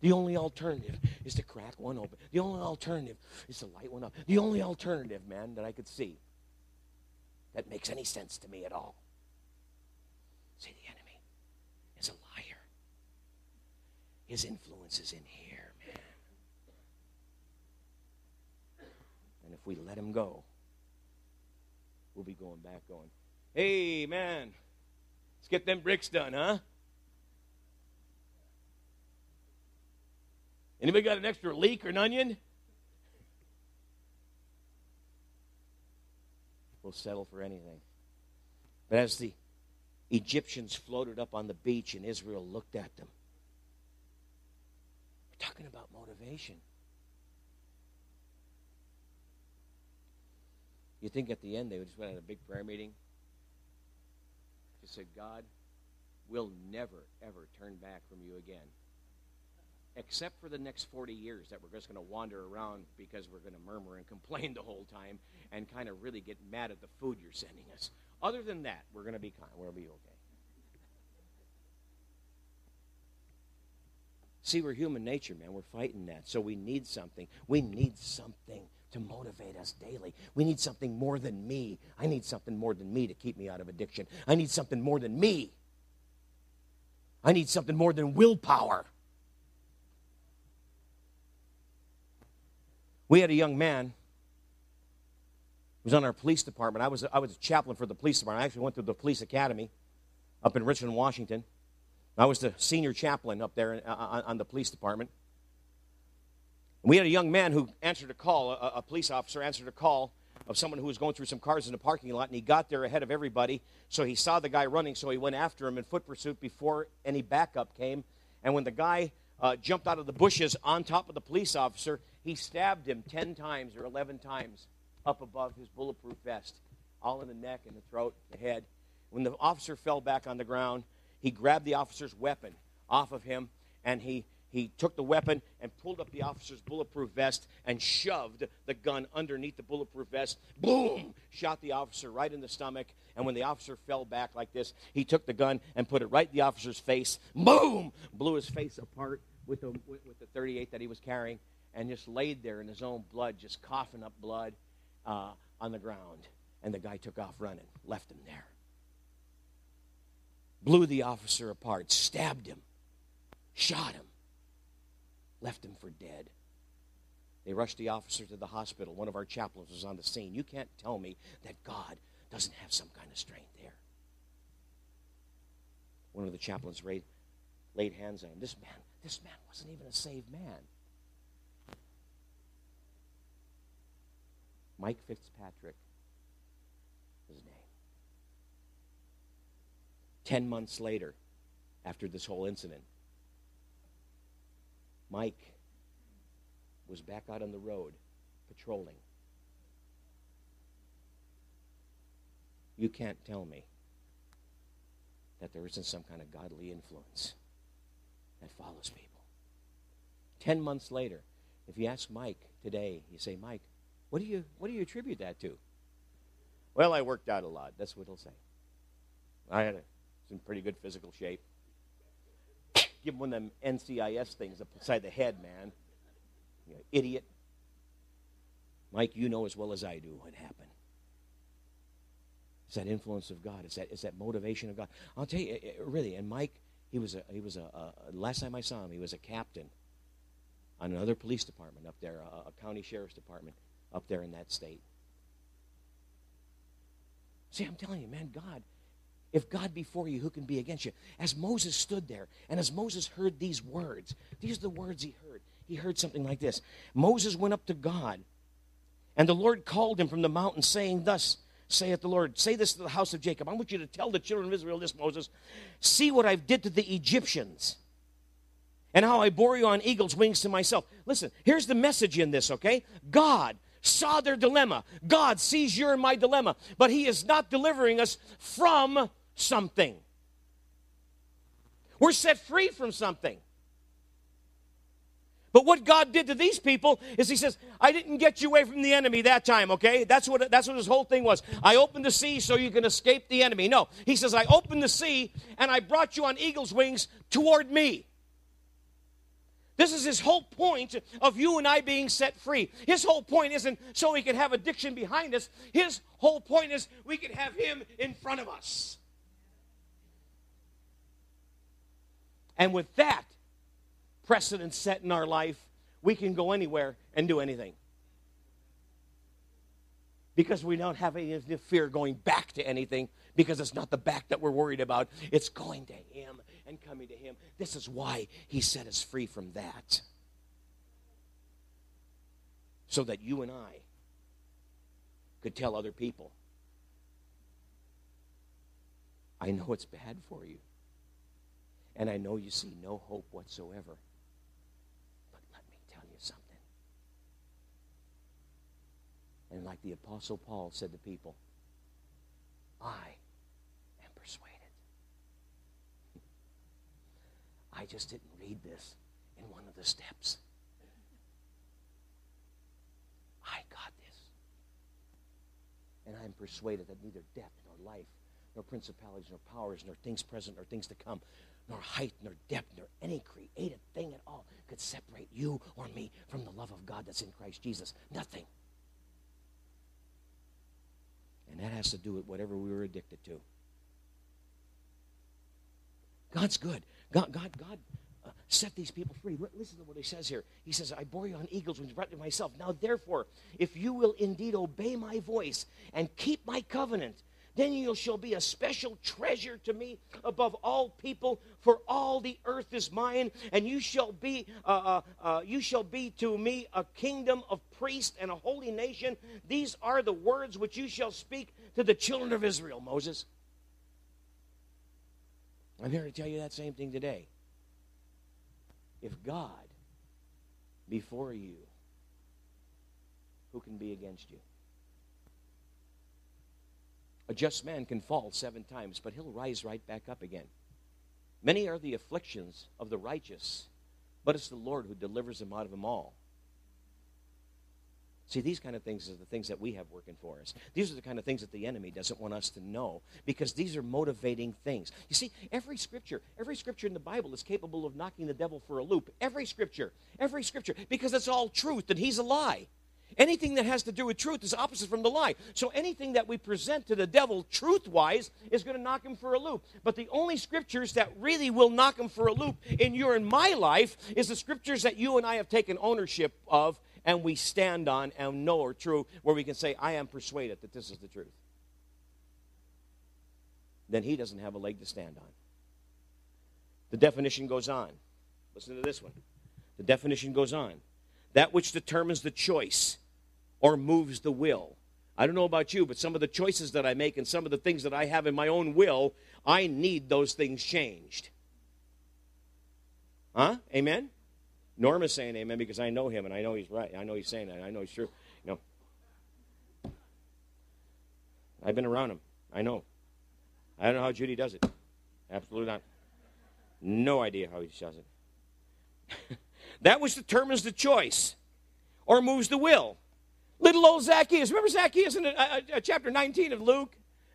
The only alternative is to crack one open. The only alternative is to light one up. The only alternative, man, that I could see that makes any sense to me at all. See, the enemy is a liar. His influence is in here, man. And if we let him go, we'll be going back going, Hey, man, let's get them bricks done, huh? Anybody got an extra leek or an onion? We'll settle for anything. But as the Egyptians floated up on the beach and Israel looked at them, we're talking about motivation. You think at the end they would just went on a big prayer meeting? Said, God, we'll never, ever turn back from you again. Except for the next 40 years that we're just going to wander around because we're going to murmur and complain the whole time and kind of really get mad at the food you're sending us. Other than that, we're going to be kind. We'll be okay. See, we're human nature, man. We're fighting that. So we need something. We need something to motivate us daily. We need something more than me. I need something more than me to keep me out of addiction. I need something more than me. I need something more than willpower. We had a young man was on our police department. I was, I was a chaplain for the police department. I actually went to the police academy up in Richmond, Washington. I was the senior chaplain up there uh, on the police department. We had a young man who answered a call, a, a, police officer answered a call of someone who was going through some cars in the parking lot, and he got there ahead of everybody. So he saw the guy running, so he went after him in foot pursuit before any backup came. And when the guy uh, jumped out of the bushes on top of the police officer, he stabbed him 10 times or 11 times up above his bulletproof vest, all in the neck and the throat, the head. When the officer fell back on the ground, he grabbed the officer's weapon off of him and he, he took the weapon and pulled up the officer's bulletproof vest and shoved the gun underneath the bulletproof vest. Boom! Shot the officer right in the stomach. And when the officer fell back like this, he took the gun and put it right in the officer's face. Boom! Blew his face apart with the, with, the 38 that he was carrying and just laid there in his own blood, just coughing up blood uh, on the ground. And the guy took off running, left him there blew the officer apart, stabbed him, shot him, left him for dead. They rushed the officer to the hospital. One of our chaplains was on the scene. You can't tell me that God doesn't have some kind of strength there. One of the chaplains laid, laid hands on him. This man, this man wasn't even a saved man. Mike Fitzpatrick his name. Ten months later, after this whole incident, Mike was back out on the road patrolling. You can't tell me that there isn't some kind of godly influence that follows people. Ten months later, if you ask Mike today, you say, Mike, what do you what do you attribute that to? Well, I worked out a lot. That's what he'll say. I had a He's in pretty good physical shape. Give him one of them NCIS things upside the head, man. You know, idiot. Mike, you know as well as I do what happened. It's that influence of God. It's that, it's that motivation of God. I'll tell you, eh, eh, really, and Mike, he was a, he was a, a, last time I saw him, he was a captain on another police department up there, a, a county sheriff's department up there in that state. See, I'm telling you, man, God, if God be for you, who can be against you? As Moses stood there, and as Moses heard these words, these are the words he heard. He heard something like this Moses went up to God, and the Lord called him from the mountain, saying, Thus saith the Lord, say this to the house of Jacob. I want you to tell the children of Israel this, Moses. See what I've did to the Egyptians and how I bore you on eagle's wings to myself. Listen, here's the message in this, okay? God saw their dilemma. God sees your and my dilemma, but He is not delivering us from something. We're set free from something. But what God did to these people is He says, I didn't get you away from the enemy that time, okay? That's what, that's what His whole thing was. I opened the sea so you can escape the enemy. No, He says, I opened the sea and I brought you on eagle's wings toward me. This is his whole point of you and I being set free. His whole point isn't so we can have addiction behind us. His whole point is we can have him in front of us. And with that precedent set in our life, we can go anywhere and do anything. Because we don't have any fear going back to anything, because it's not the back that we're worried about, it's going to Him and coming to Him. This is why He set us free from that. So that you and I could tell other people, I know it's bad for you. And I know you see no hope whatsoever. But let me tell you something. And like the Apostle Paul said to people, I am persuaded. I just didn't read this in one of the steps. I got this. And I am persuaded that neither death nor life, nor principalities, nor powers, nor things present, nor things to come, nor height, nor depth, nor any created thing at all could separate you or me from the love of God that's in Christ Jesus. Nothing. And that has to do with whatever we were addicted to. God's good. God, God, God uh, set these people free. listen to what he says here. He says, I bore you on eagles when you brought to myself. Now, therefore, if you will indeed obey my voice and keep my covenant, then you shall be a special treasure to me above all people, for all the earth is mine, and you shall be uh, uh, uh, you shall be to me a kingdom of priests and a holy nation. These are the words which you shall speak to the children of Israel, Moses. I'm here to tell you that same thing today. If God before you, who can be against you? A just man can fall seven times, but he'll rise right back up again. Many are the afflictions of the righteous, but it's the Lord who delivers them out of them all. See, these kind of things are the things that we have working for us. These are the kind of things that the enemy doesn't want us to know because these are motivating things. You see, every scripture, every scripture in the Bible is capable of knocking the devil for a loop. Every scripture, every scripture, because it's all truth and he's a lie. Anything that has to do with truth is opposite from the lie. So anything that we present to the devil truth wise is going to knock him for a loop. But the only scriptures that really will knock him for a loop in your and my life is the scriptures that you and I have taken ownership of and we stand on and know are true, where we can say, I am persuaded that this is the truth. Then he doesn't have a leg to stand on. The definition goes on. Listen to this one. The definition goes on. That which determines the choice or moves the will. I don't know about you, but some of the choices that I make and some of the things that I have in my own will, I need those things changed. Huh? Amen? Norm is saying amen because I know him and I know he's right. I know he's saying that. I know he's true. You know, I've been around him. I know. I don't know how Judy does it. Absolutely not. No idea how he does it. that which determines the choice or moves the will. Little old Zacchaeus. Remember Zacchaeus in uh, uh, chapter 19 of Luke?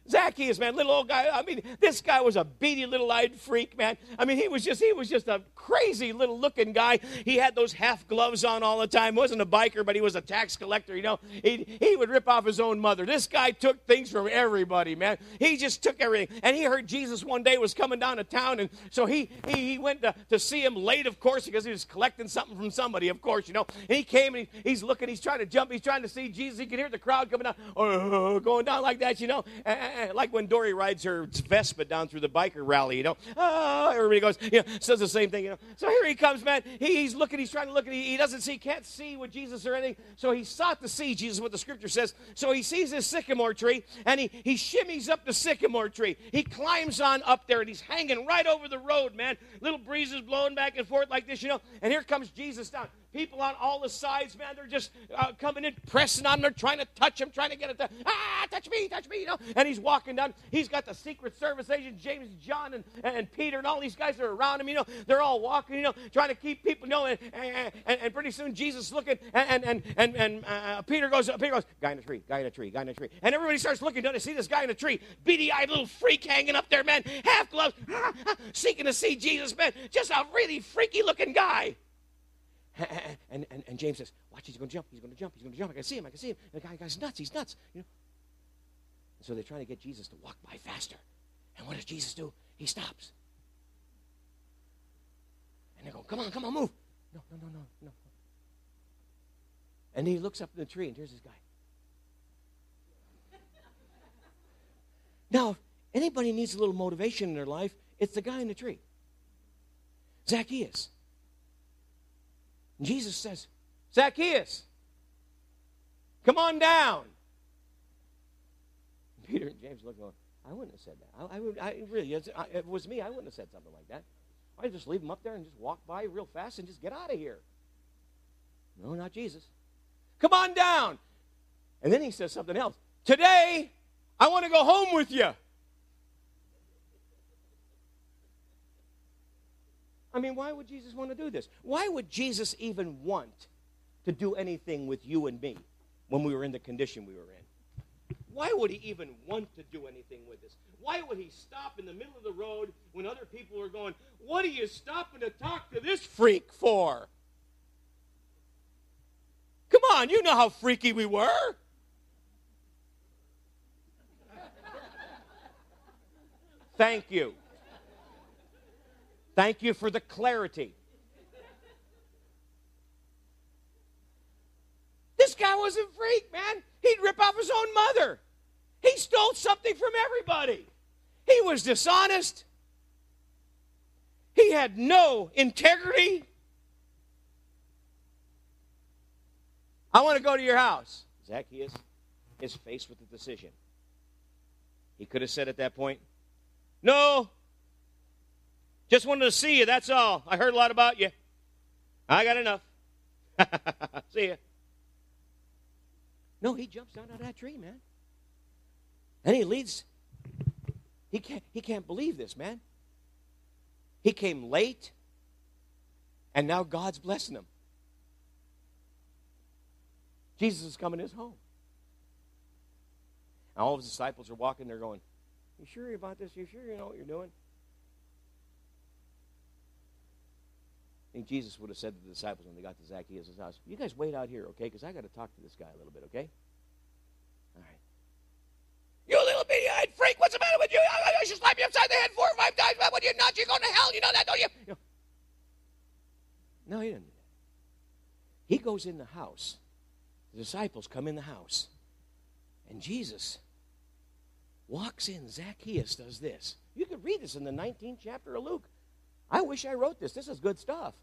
Zacchaeus, man, little old guy. I mean, this guy was a beady little eyed freak, man. I mean, he was just he was just a crazy little looking guy. He had those half gloves on all the time. wasn't a biker, but he was a tax collector. You know, he he would rip off his own mother. This guy took things from everybody, man. He just took everything. And he heard Jesus one day was coming down to town, and so he he, he went to, to see him late, of course, because he was collecting something from somebody, of course, you know. And he came and he, he's looking, he's trying to jump, he's trying to see Jesus. He could hear the crowd coming down, oh, going down like that, you know. And, like when Dory rides her Vespa down through the biker rally, you know. Oh, everybody goes, you know, says the same thing, you know. So here he comes, man. He, he's looking, he's trying to look, and he, he doesn't see, can't see with Jesus or anything. So he sought to see Jesus, what the scripture says. So he sees this sycamore tree, and he, he shimmies up the sycamore tree. He climbs on up there, and he's hanging right over the road, man. Little breezes blowing back and forth like this, you know. And here comes Jesus down people on all the sides, man, they're just uh, coming in, pressing on him. They're trying to touch him, trying to get it. To, ah, touch me, touch me, you know. And he's walking down. He's got the Secret Service agent, James, John, and, and Peter, and all these guys are around him, you know. They're all walking, you know, trying to keep people, you know. And, and, and pretty soon Jesus looking, and, and, and, and uh, Peter goes, Peter goes, guy in a tree, guy in a tree, guy in a tree. And everybody starts looking down to see this guy in a tree, beady eyed little freak hanging up there, man, half gloves, seeking to see Jesus, man. Just a really freaky looking guy. And, and, and James says, Watch, he's going to jump. He's going to jump. He's going to jump. I can see him. I can see him. And the guy, guy's nuts. He's nuts. You know? And so they're trying to get Jesus to walk by faster. And what does Jesus do? He stops. And they go, Come on, come on, move. No, no, no, no, no. And he looks up in the tree, and here's this guy. Now, anybody needs a little motivation in their life, it's the guy in the tree. Zacchaeus. And Jesus says, Zacchaeus, come on down. Peter and James look going, I wouldn't have said that. I, I would, I, really, if it was me, I wouldn't have said something like that. I'd just leave him up there and just walk by real fast and just get out of here. No, not Jesus. Come on down. And then he says something else. Today, I want to go home with you. I mean, why would Jesus want to do this? Why would Jesus even want to do anything with you and me when we were in the condition we were in? Why would he even want to do anything with us? Why would he stop in the middle of the road when other people are going, What are you stopping to talk to this freak for? Come on, you know how freaky we were. Thank you. Thank you for the clarity. This guy was a freak, man. He'd rip off his own mother. He stole something from everybody. He was dishonest. He had no integrity. I want to go to your house. Zacchaeus is faced with a decision. He could have said at that point, No, just wanted to see you, that's all. I heard a lot about you. I got enough. see ya. No, he jumps down out of that tree, man. And he leads. He can't, he can't believe this, man. He came late, and now God's blessing him. Jesus is coming to his home. And all of his disciples are walking there going, You sure about this? You sure you know what you're doing? I think Jesus would have said to the disciples when they got to Zacchaeus' house, You guys wait out here, okay? Because I got to talk to this guy a little bit, okay? All right. You little bitty eyed freak, what's the matter with you? I, should slap you upside the head four or five times. But when you're not, you're going to hell. You know that, don't you? you know. No, he didn't do that. He goes in the house. The disciples come in the house. And Jesus walks in. Zacchaeus does this. You can read this in the 19th chapter of Luke. I wish I wrote this. This is good stuff.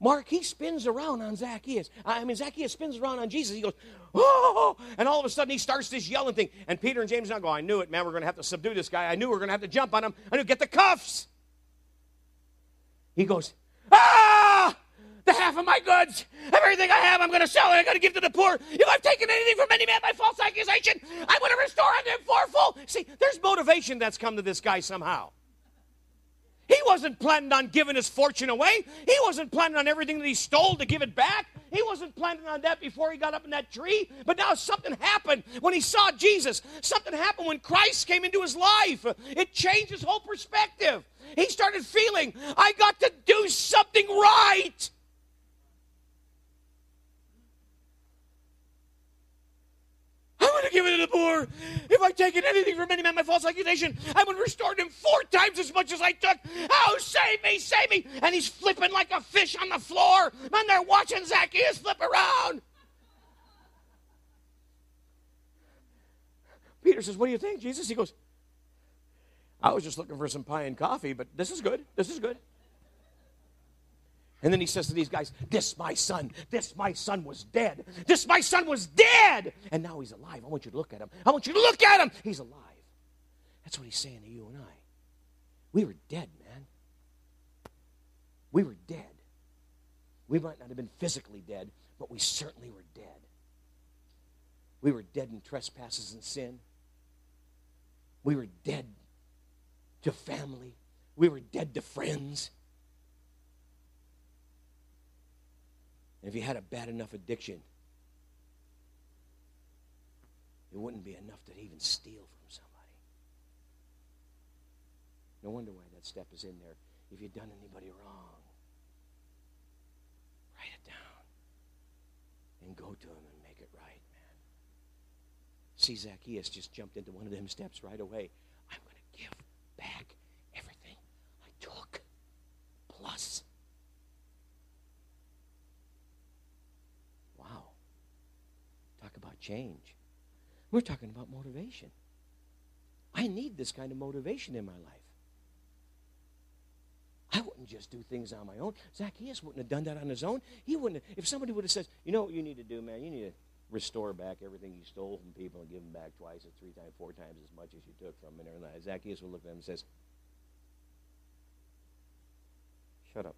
Mark, he spins around on Zacchaeus. I mean, Zacchaeus spins around on Jesus. He goes, oh, and all of a sudden he starts this yelling thing. And Peter and James now go, I knew it, man. We're going to have to subdue this guy. I knew we are going to have to jump on him. I knew, get the cuffs. He goes, ah, the half of my goods, everything I have, I'm going to sell it. I'm going to give to the poor. If I've taken anything from any man by false accusation, I'm going to restore unto him fourfold. See, there's motivation that's come to this guy somehow. He wasn't planning on giving his fortune away. He wasn't planning on everything that he stole to give it back. He wasn't planning on that before he got up in that tree. But now something happened when he saw Jesus. Something happened when Christ came into his life. It changed his whole perspective. He started feeling, I got to do something right. To give it to the poor. If I've taken anything from any man by false accusation, I would going to restore him four times as much as I took. Oh, save me, save me. And he's flipping like a fish on the floor. And they're watching Zacchaeus flip around. Peter says, What do you think, Jesus? He goes, I was just looking for some pie and coffee, but this is good. This is good. And then he says to these guys, This my son, this my son was dead. This my son was dead. And now he's alive. I want you to look at him. I want you to look at him. He's alive. That's what he's saying to you and I. We were dead, man. We were dead. We might not have been physically dead, but we certainly were dead. We were dead in trespasses and sin. We were dead to family. We were dead to friends. If you had a bad enough addiction, it wouldn't be enough to even steal from somebody. No wonder why that step is in there. If you've done anybody wrong, write it down and go to them and make it right, man. See, Zacchaeus just jumped into one of them steps right away. I'm going to give back everything I took, plus change. We're talking about motivation. I need this kind of motivation in my life. I wouldn't just do things on my own. Zacchaeus wouldn't have done that on his own. He wouldn't have, if somebody would have said, you know what you need to do, man? You need to restore back everything you stole from people and give them back twice or three times, four times as much as you took from them. And Zacchaeus would look at him and says, shut up.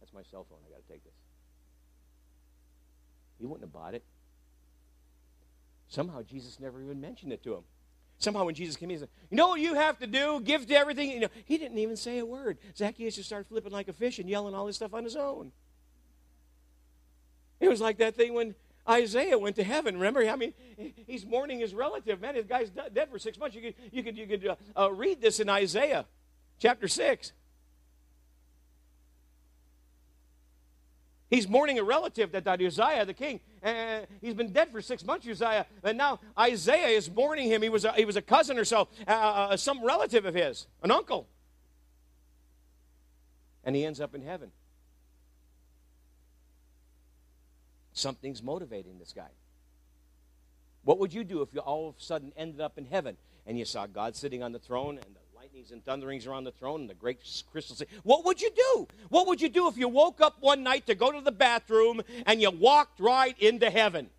That's my cell phone. I got to take this. He wouldn't have bought it. Somehow Jesus never even mentioned it to him. Somehow when Jesus came in, he said, You know what you have to do? Give to everything. You know, he didn't even say a word. Zacchaeus just started flipping like a fish and yelling all this stuff on his own. It was like that thing when Isaiah went to heaven. Remember, I mean, he's mourning his relative. Man, his guy's dead for six months. You could, you could, you could uh, uh, read this in Isaiah chapter 6. He's mourning a relative that died, Uzziah, the king. And he's been dead for six months, Uzziah. And now Isaiah is mourning him. He was a, he was a cousin or so, uh, uh, some relative of his, an uncle. And he ends up in heaven. Something's motivating this guy. What would you do if you all of a sudden ended up in heaven and you saw God sitting on the throne and lightnings and thunderings around the throne and the great crystal sea? What would you do? What would you do if you woke up one night to go to the bathroom and you walked right into heaven?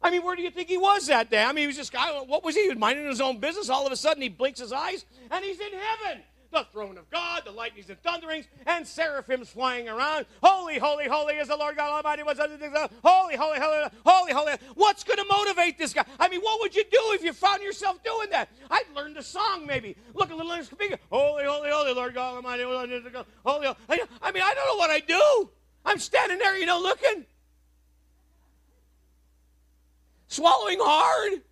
I mean, where do you think he was that day? I mean, he was just, guy what was he? He was minding his own business. All of a sudden, he blinks his eyes and he's in heaven the throne of God, the lightnings and thunderings, and seraphims flying around. Holy, holy, holy is the Lord God Almighty. Holy, holy, holy, holy, holy. What's going to motivate this guy? I mean, what would you do if you found yourself doing that? I'd learn the song maybe. Look a little in. Holy, holy, holy, Lord God Almighty. Holy, holy. I mean, I don't know what I do. I'm standing there, you know, looking. Swallowing hard.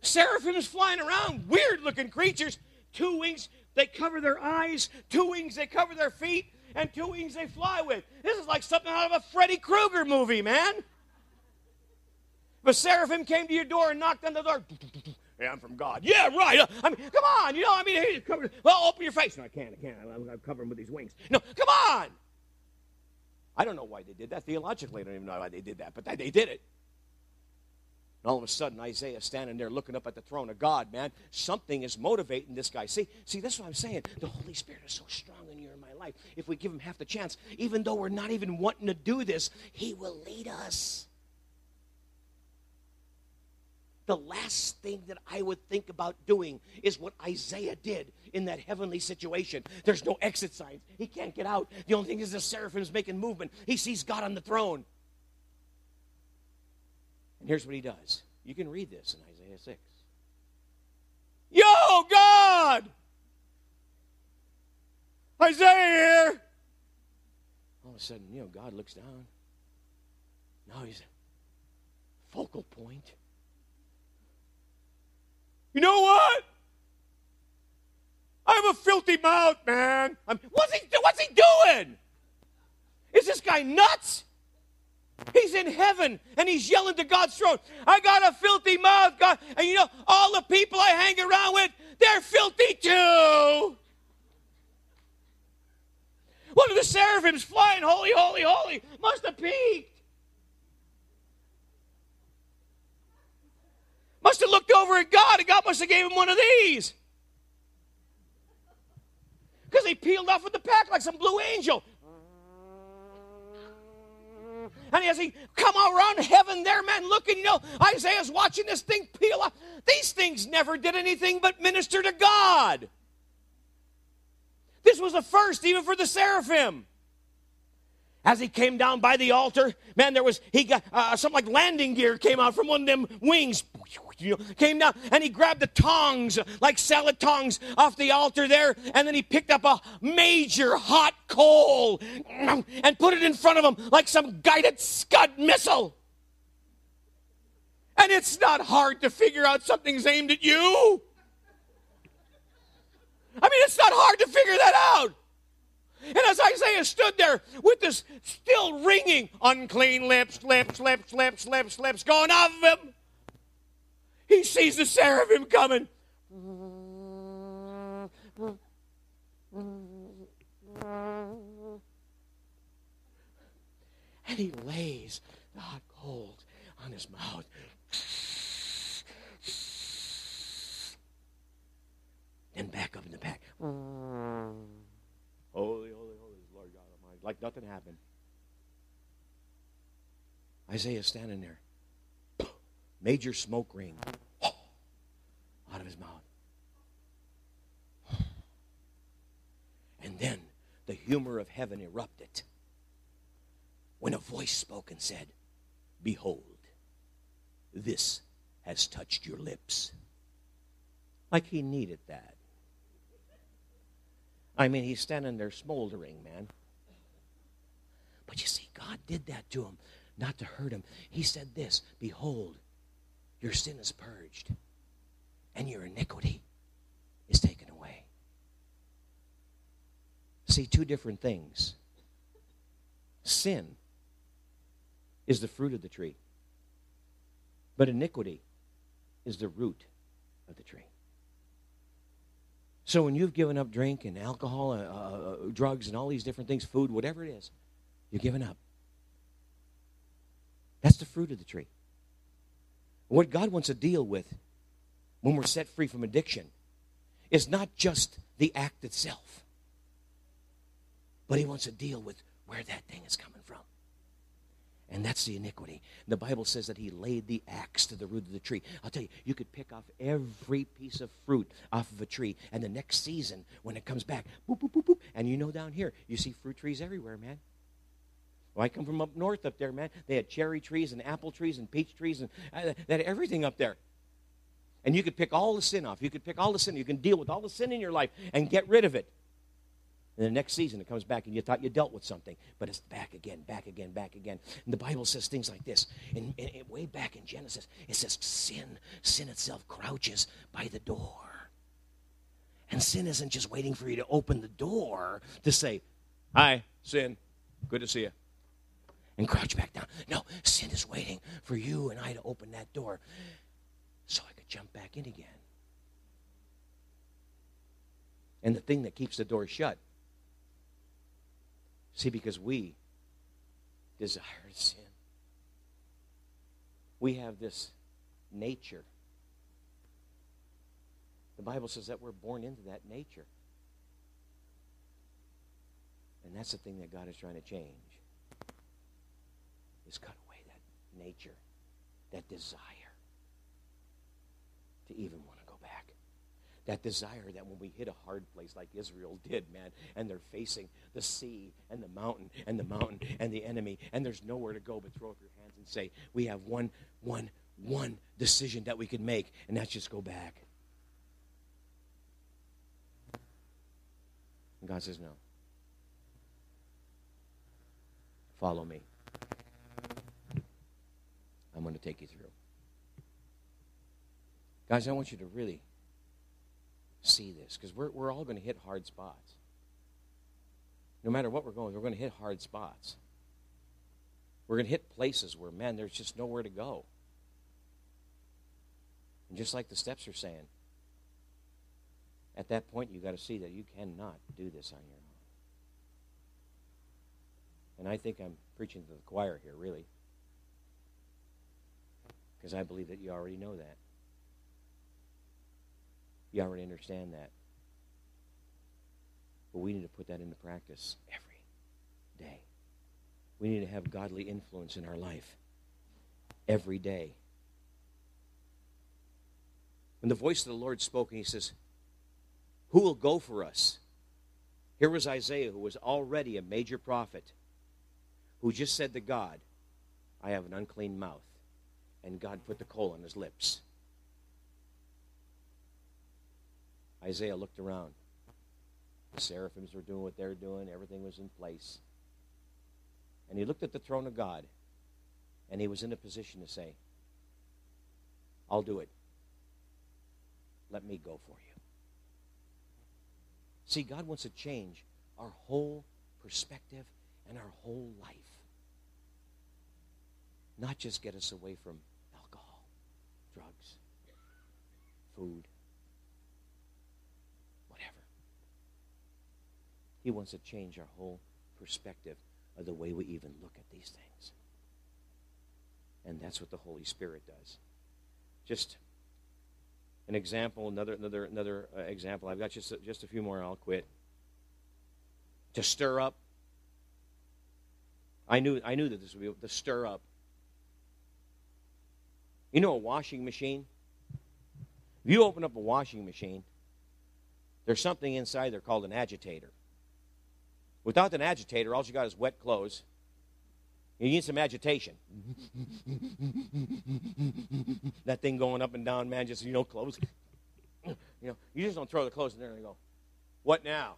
Seraphims flying around, weird looking creatures, two wings they cover their eyes, two wings they cover their feet, and two wings they fly with. This is like something out of a Freddy Krueger movie, man. But seraphim came to your door and knocked on the door. yeah, I'm from God. Yeah, right. Uh, I mean, come on. You know, I mean, cover, well, open your face. No, I can't. I can't. I'm, I'm covering with these wings. No, come on. I don't know why they did that. Theologically, I don't even know why they did that, but they did it. And all of a sudden, Isaiah standing there looking up at the throne of God, man. Something is motivating this guy. See, see, that's what I'm saying. The Holy Spirit is so strong in you in my life. If we give him half the chance, even though we're not even wanting to do this, he will lead us. The last thing that I would think about doing is what Isaiah did in that heavenly situation. There's no exit signs. He can't get out. The only thing is the seraphim's making movement. He sees God on the throne. And here's what he does. You can read this in Isaiah 6. Yo, God! Isaiah here! All of a sudden, you know, God looks down. Now he's a focal point. You know what? I have a filthy mouth, man. I'm, what's he? What's he doing? Is this guy nuts? He's in heaven and he's yelling to God's throne, I got a filthy mouth, God. And you know, all the people I hang around with, they're filthy too. One of the seraphims flying, holy, holy, holy, must have peeked. Must have looked over at God, and God must have gave him one of these. Because he peeled off with the pack like some blue angel. And as he come around heaven there, man, looking, you know, Isaiah's watching this thing peel off. These things never did anything but minister to God. This was the first even for the seraphim. As he came down by the altar, man, there was he got uh, something like landing gear came out from one of them wings you came down and he grabbed the tongs, like salad tongs, off the altar there, and then he picked up a major hot coal and put it in front of him like some guided Scud missile. And it's not hard to figure out something's aimed at you. I mean, it's not hard to figure that out. And as Isaiah stood there with this still ringing, unclean lips, lips, lips, lips, lips, lips going off of him, he sees the seraphim coming. And he lays the hot coals on his mouth. And back up in the back. Holy, holy, holy Lord God Almighty. Like nothing happened. Isaiah standing there major smoke ring out of his mouth. And then the humor of heaven erupted. when a voice spoke and said, Behold, this has touched your lips. Like he needed that. I mean, he's standing there smoldering, man. But you see, God did that to him, not to hurt him. He said this Behold, your sin is purged, and your iniquity is taken away. See, two different things. Sin is the fruit of the tree, but iniquity is the root of the tree. So when you've given up drink and alcohol, uh, uh, drugs, and all these different things, food, whatever it is, you're giving up. That's the fruit of the tree. What God wants to deal with when we're set free from addiction is not just the act itself, but He wants to deal with where that thing is coming from. And that's the iniquity. The Bible says that he laid the axe to the root of the tree. I'll tell you, you could pick off every piece of fruit off of a tree, and the next season, when it comes back, boop, boop, boop, boop. And you know down here, you see fruit trees everywhere, man. Well, I come from up north up there, man. They had cherry trees and apple trees and peach trees, and uh, they had everything up there. And you could pick all the sin off. You could pick all the sin. You can deal with all the sin in your life and get rid of it. And the next season it comes back and you thought you dealt with something, but it's back again, back again, back again. And the Bible says things like this. In, way back in Genesis, it says sin, sin itself crouches by the door. And sin isn't just waiting for you to open the door to say, Hi, sin, good to see you. And crouch back down. No, sin is waiting for you and I to open that door so I could jump back in again. And the thing that keeps the door shut See, because we desire sin. We have this nature. The Bible says that we're born into that nature. And that's the thing that God is trying to change. Is cut away that nature, that desire to even want to go back. that desire that when we hit a hard place like Israel did, man, and they're facing the sea and the mountain and the mountain and the enemy, and there's nowhere to go but throw up your hands and say, We have one, one, one decision that we can make, and that's just go back. And God says, No. Follow me. I'm going to take you through. Guys, I want you to really see this because we're, we're all going to hit hard spots. No matter what we're going, we're going to hit hard spots. We're going to hit places where, man, there's just nowhere to go. And just like the steps are saying, at that point, you've got to see that you cannot do this on your own. And I think I'm preaching to the choir here, really. Because I believe that you already know that. You already understand that. But we need to put that into practice every day. We need to have godly influence in our life every day. When the voice of the Lord spoke, and he says, Who will go for us? Here was Isaiah, who was already a major prophet, who just said to God, I have an unclean mouth. And God put the coal on his lips. Isaiah looked around. The seraphims were doing what they're doing, everything was in place. And he looked at the throne of God, and he was in a position to say, I'll do it. Let me go for you. See, God wants to change our whole perspective and our whole life. Not just get us away from alcohol, drugs, food, whatever. He wants to change our whole perspective of the way we even look at these things. And that's what the Holy Spirit does. Just an example, another another another uh, example. I've got just a, just a few more. I'll quit. To stir up. I knew I knew that this would be to stir up. You know a washing machine. If you open up a washing machine, there's something inside there called an agitator. Without an agitator, all you got is wet clothes You need some agitation. that thing going up and down, man, just, you know, clothes. You know, you just don't throw the clothes in there and go, what now?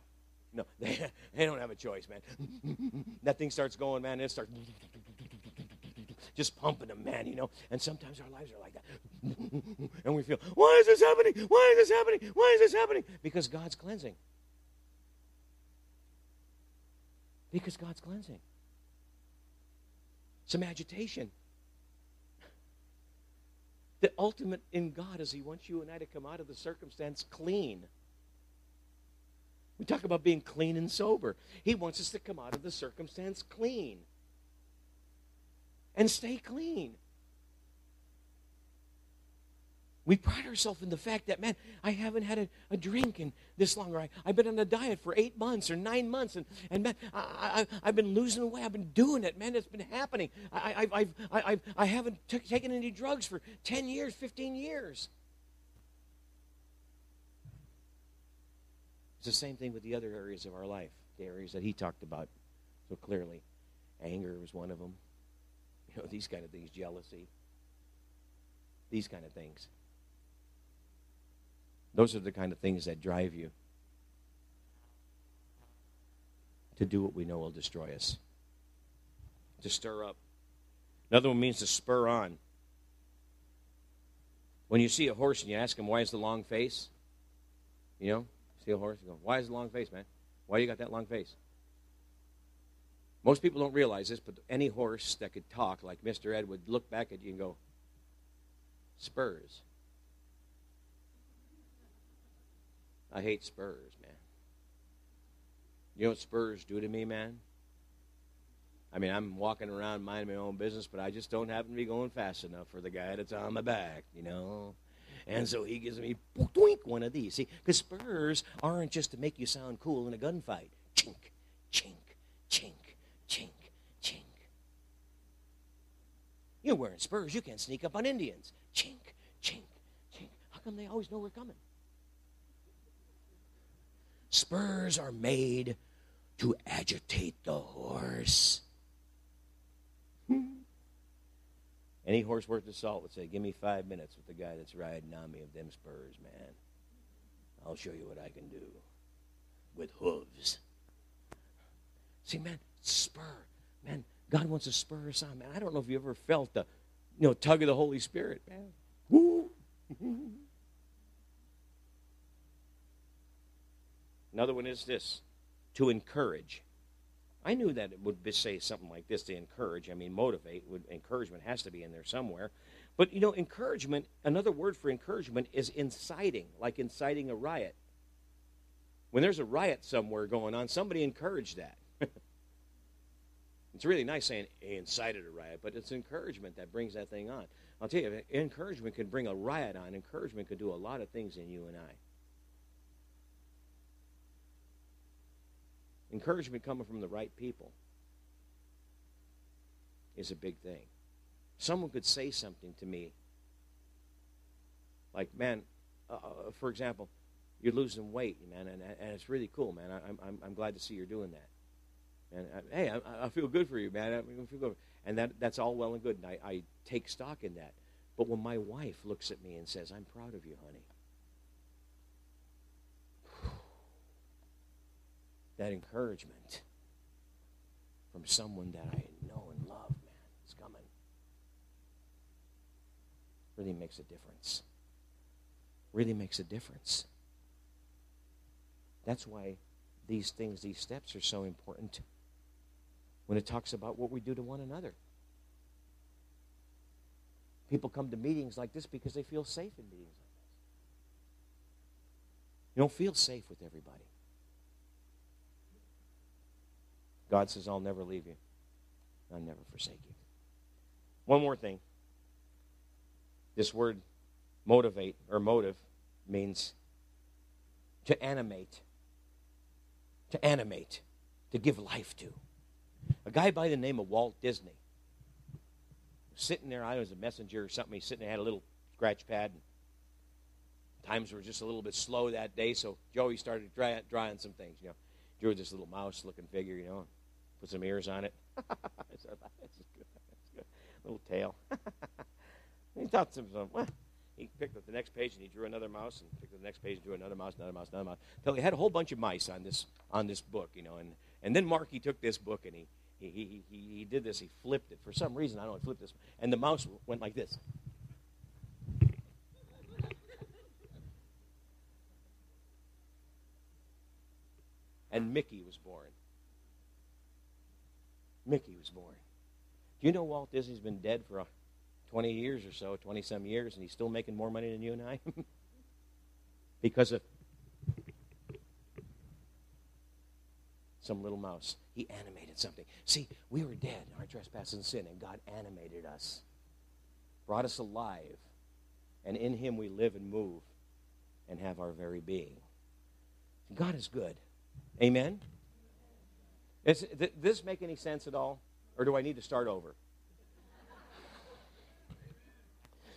No, they, they don't have a choice, man. that thing starts going, man, it starts just pumping them, man, you know. And sometimes our lives are like that. and we feel, why is this happening? Why is this happening? Why is this happening? Because God's cleansing. Because God's cleansing. Some agitation. The ultimate in God is He wants you and I to come out of the circumstance clean. We talk about being clean and sober. He wants us to come out of the circumstance clean and stay clean. We pride ourselves in the fact that, man, I haven't had a, a drink in this long, or I, have been on a diet for eight months or nine months, and, and man, I, I, have been losing weight. I've been doing it, man. It's been happening. I, I, I've, I've, I haven't t- taken any drugs for 10 years, 15 years. It's the same thing with the other areas of our life, the areas that he talked about so clearly. Anger was one of them. You know, these kind of things, jealousy, these kind of things. Those are the kind of things that drive you to do what we know will destroy us, to stir up. Another one means to spur on. When you see a horse and you ask him, why is the long face? You know, see a horse, you go, why is the long face, man? Why you got that long face? Most people don't realize this, but any horse that could talk, like Mr. Ed, would look back at you and go, spurs. I hate spurs, man. You know what spurs do to me, man? I mean, I'm walking around minding my own business, but I just don't happen to be going fast enough for the guy that's on my back, you know? And so he gives me twink one of these. See, because spurs aren't just to make you sound cool in a gunfight. Chink, chink, chink, chink. You're wearing spurs, you can't sneak up on Indians. Chink, chink, chink. How come they always know we're coming? Spurs are made to agitate the horse. Any horse worth the salt would say, Give me five minutes with the guy that's riding on me of them spurs, man. I'll show you what I can do with hooves. See, man, spur. Man, God wants to spur us on, man. I don't know if you ever felt the you know, tug of the Holy Spirit, man. Woo! Another one is this to encourage. I knew that it would say something like this to encourage. I mean, motivate. Would, encouragement has to be in there somewhere. But, you know, encouragement, another word for encouragement is inciting, like inciting a riot. When there's a riot somewhere going on, somebody encouraged that. it's really nice saying he incited a riot, but it's encouragement that brings that thing on. I'll tell you, encouragement can bring a riot on. Encouragement can do a lot of things in you and I. Encouragement coming from the right people is a big thing. Someone could say something to me like, man, uh, uh for example, you're losing weight, man, and, and it's really cool, man. I, I'm, I'm glad to see you're doing that. And I, uh, hey, I, I, feel good for you, man. I feel good. And that, that's all well and good, and I, I take stock in that. But when my wife looks at me and says, I'm proud of you, honey, that encouragement from someone that I know and love, man, is coming. Really makes a difference. Really makes a difference. That's why these things, these steps are so important when it talks about what we do to one another. People come to meetings like this because they feel safe in meetings like this. You don't feel safe with everybody. God says, I'll never leave you. I'll never forsake you. One more thing. This word motivate or motive means to animate. To animate. To give life to. A guy by the name of Walt Disney sitting there, I was a messenger or something. He's sitting there, had a little scratch pad. And times were just a little bit slow that day, so Joey started dry, drawing some things. You know, drew this little mouse-looking figure. You know, put some ears on it. That's good. That's good. Little tail. he thought some, well, he picked up the next page and he drew another mouse and picked up the next page and drew another mouse, another mouse, another mouse. Until he had a whole bunch of mice on this on this book, you know. And, and then Marky took this book and he, he, he, he, did this. He flipped it. For some reason, I don't know, he flipped this. And the mouse went like this. and Mickey was born. Mickey was born. Do you know Walt Disney's been dead for 20 years or so, 20 some years, and he's still making more money than you and I? because of some little mouse. He animated something. See, we were dead in our trespasses and sin, and God animated us, brought us alive, and in Him we live and move and have our very being. God is good. Amen? Is, th- this make any sense at all? Or do I need to start over?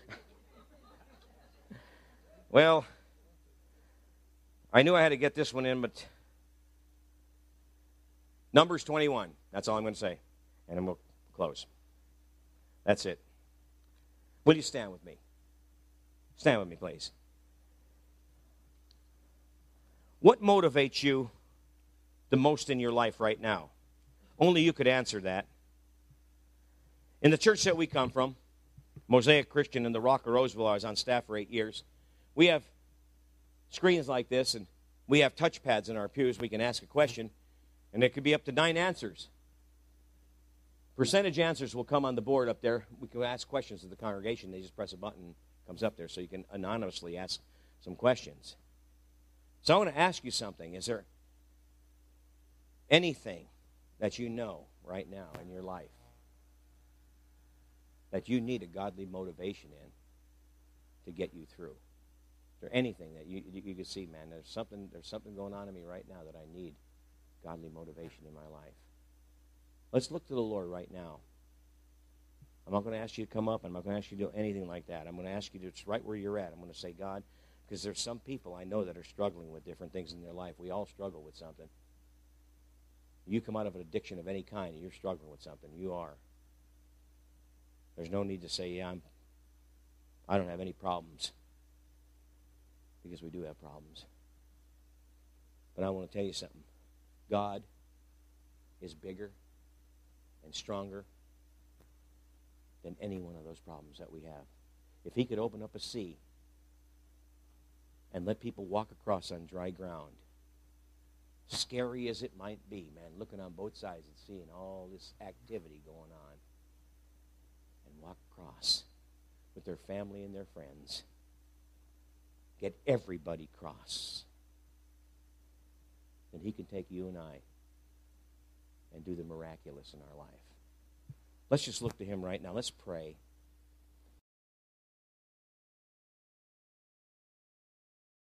well, I knew I had to get this one in, but Numbers 21. That's all I'm going to say. And then we'll close. That's it. Will you stand with me? Stand with me, please. What motivates you the most in your life right now? Only you could answer that. In the church that we come from, Mosaic Christian in the Rock of Roseville, I was on staff for eight years. We have screens like this, and we have touchpads in our pews. We can ask a question, and it could be up to nine answers. Percentage answers will come on the board up there. We can ask questions of the congregation. They just press a button, comes up there, so you can anonymously ask some questions. So I want to ask you something. Is there anything that you know right now in your life that you need a godly motivation in to get you through? Is there anything that you, you can see, man, there's something, there's something going on in me right now that I need godly motivation in my life? Let's look to the Lord right now. I'm not going to ask you to come up. I'm not going to ask you to do anything like that. I'm going to ask you to, it's right where you're at. I'm going to say, God, because there's some people I know that are struggling with different things in their life. We all struggle with something. You come out of an addiction of any kind and you're struggling with something. You are. There's no need to say, yeah, I'm, I don't have any problems. Because we do have problems. But I want to tell you something. God is bigger and stronger than any one of those problems that we have. If he could open up a sea and let people walk across on dry ground, scary as it might be, man, looking on both sides and seeing all this activity going on, and walk across with their family and their friends. Get everybody cross. Then he can take you and I and do the miraculous in our life. Let's just look to him right now. Let's pray.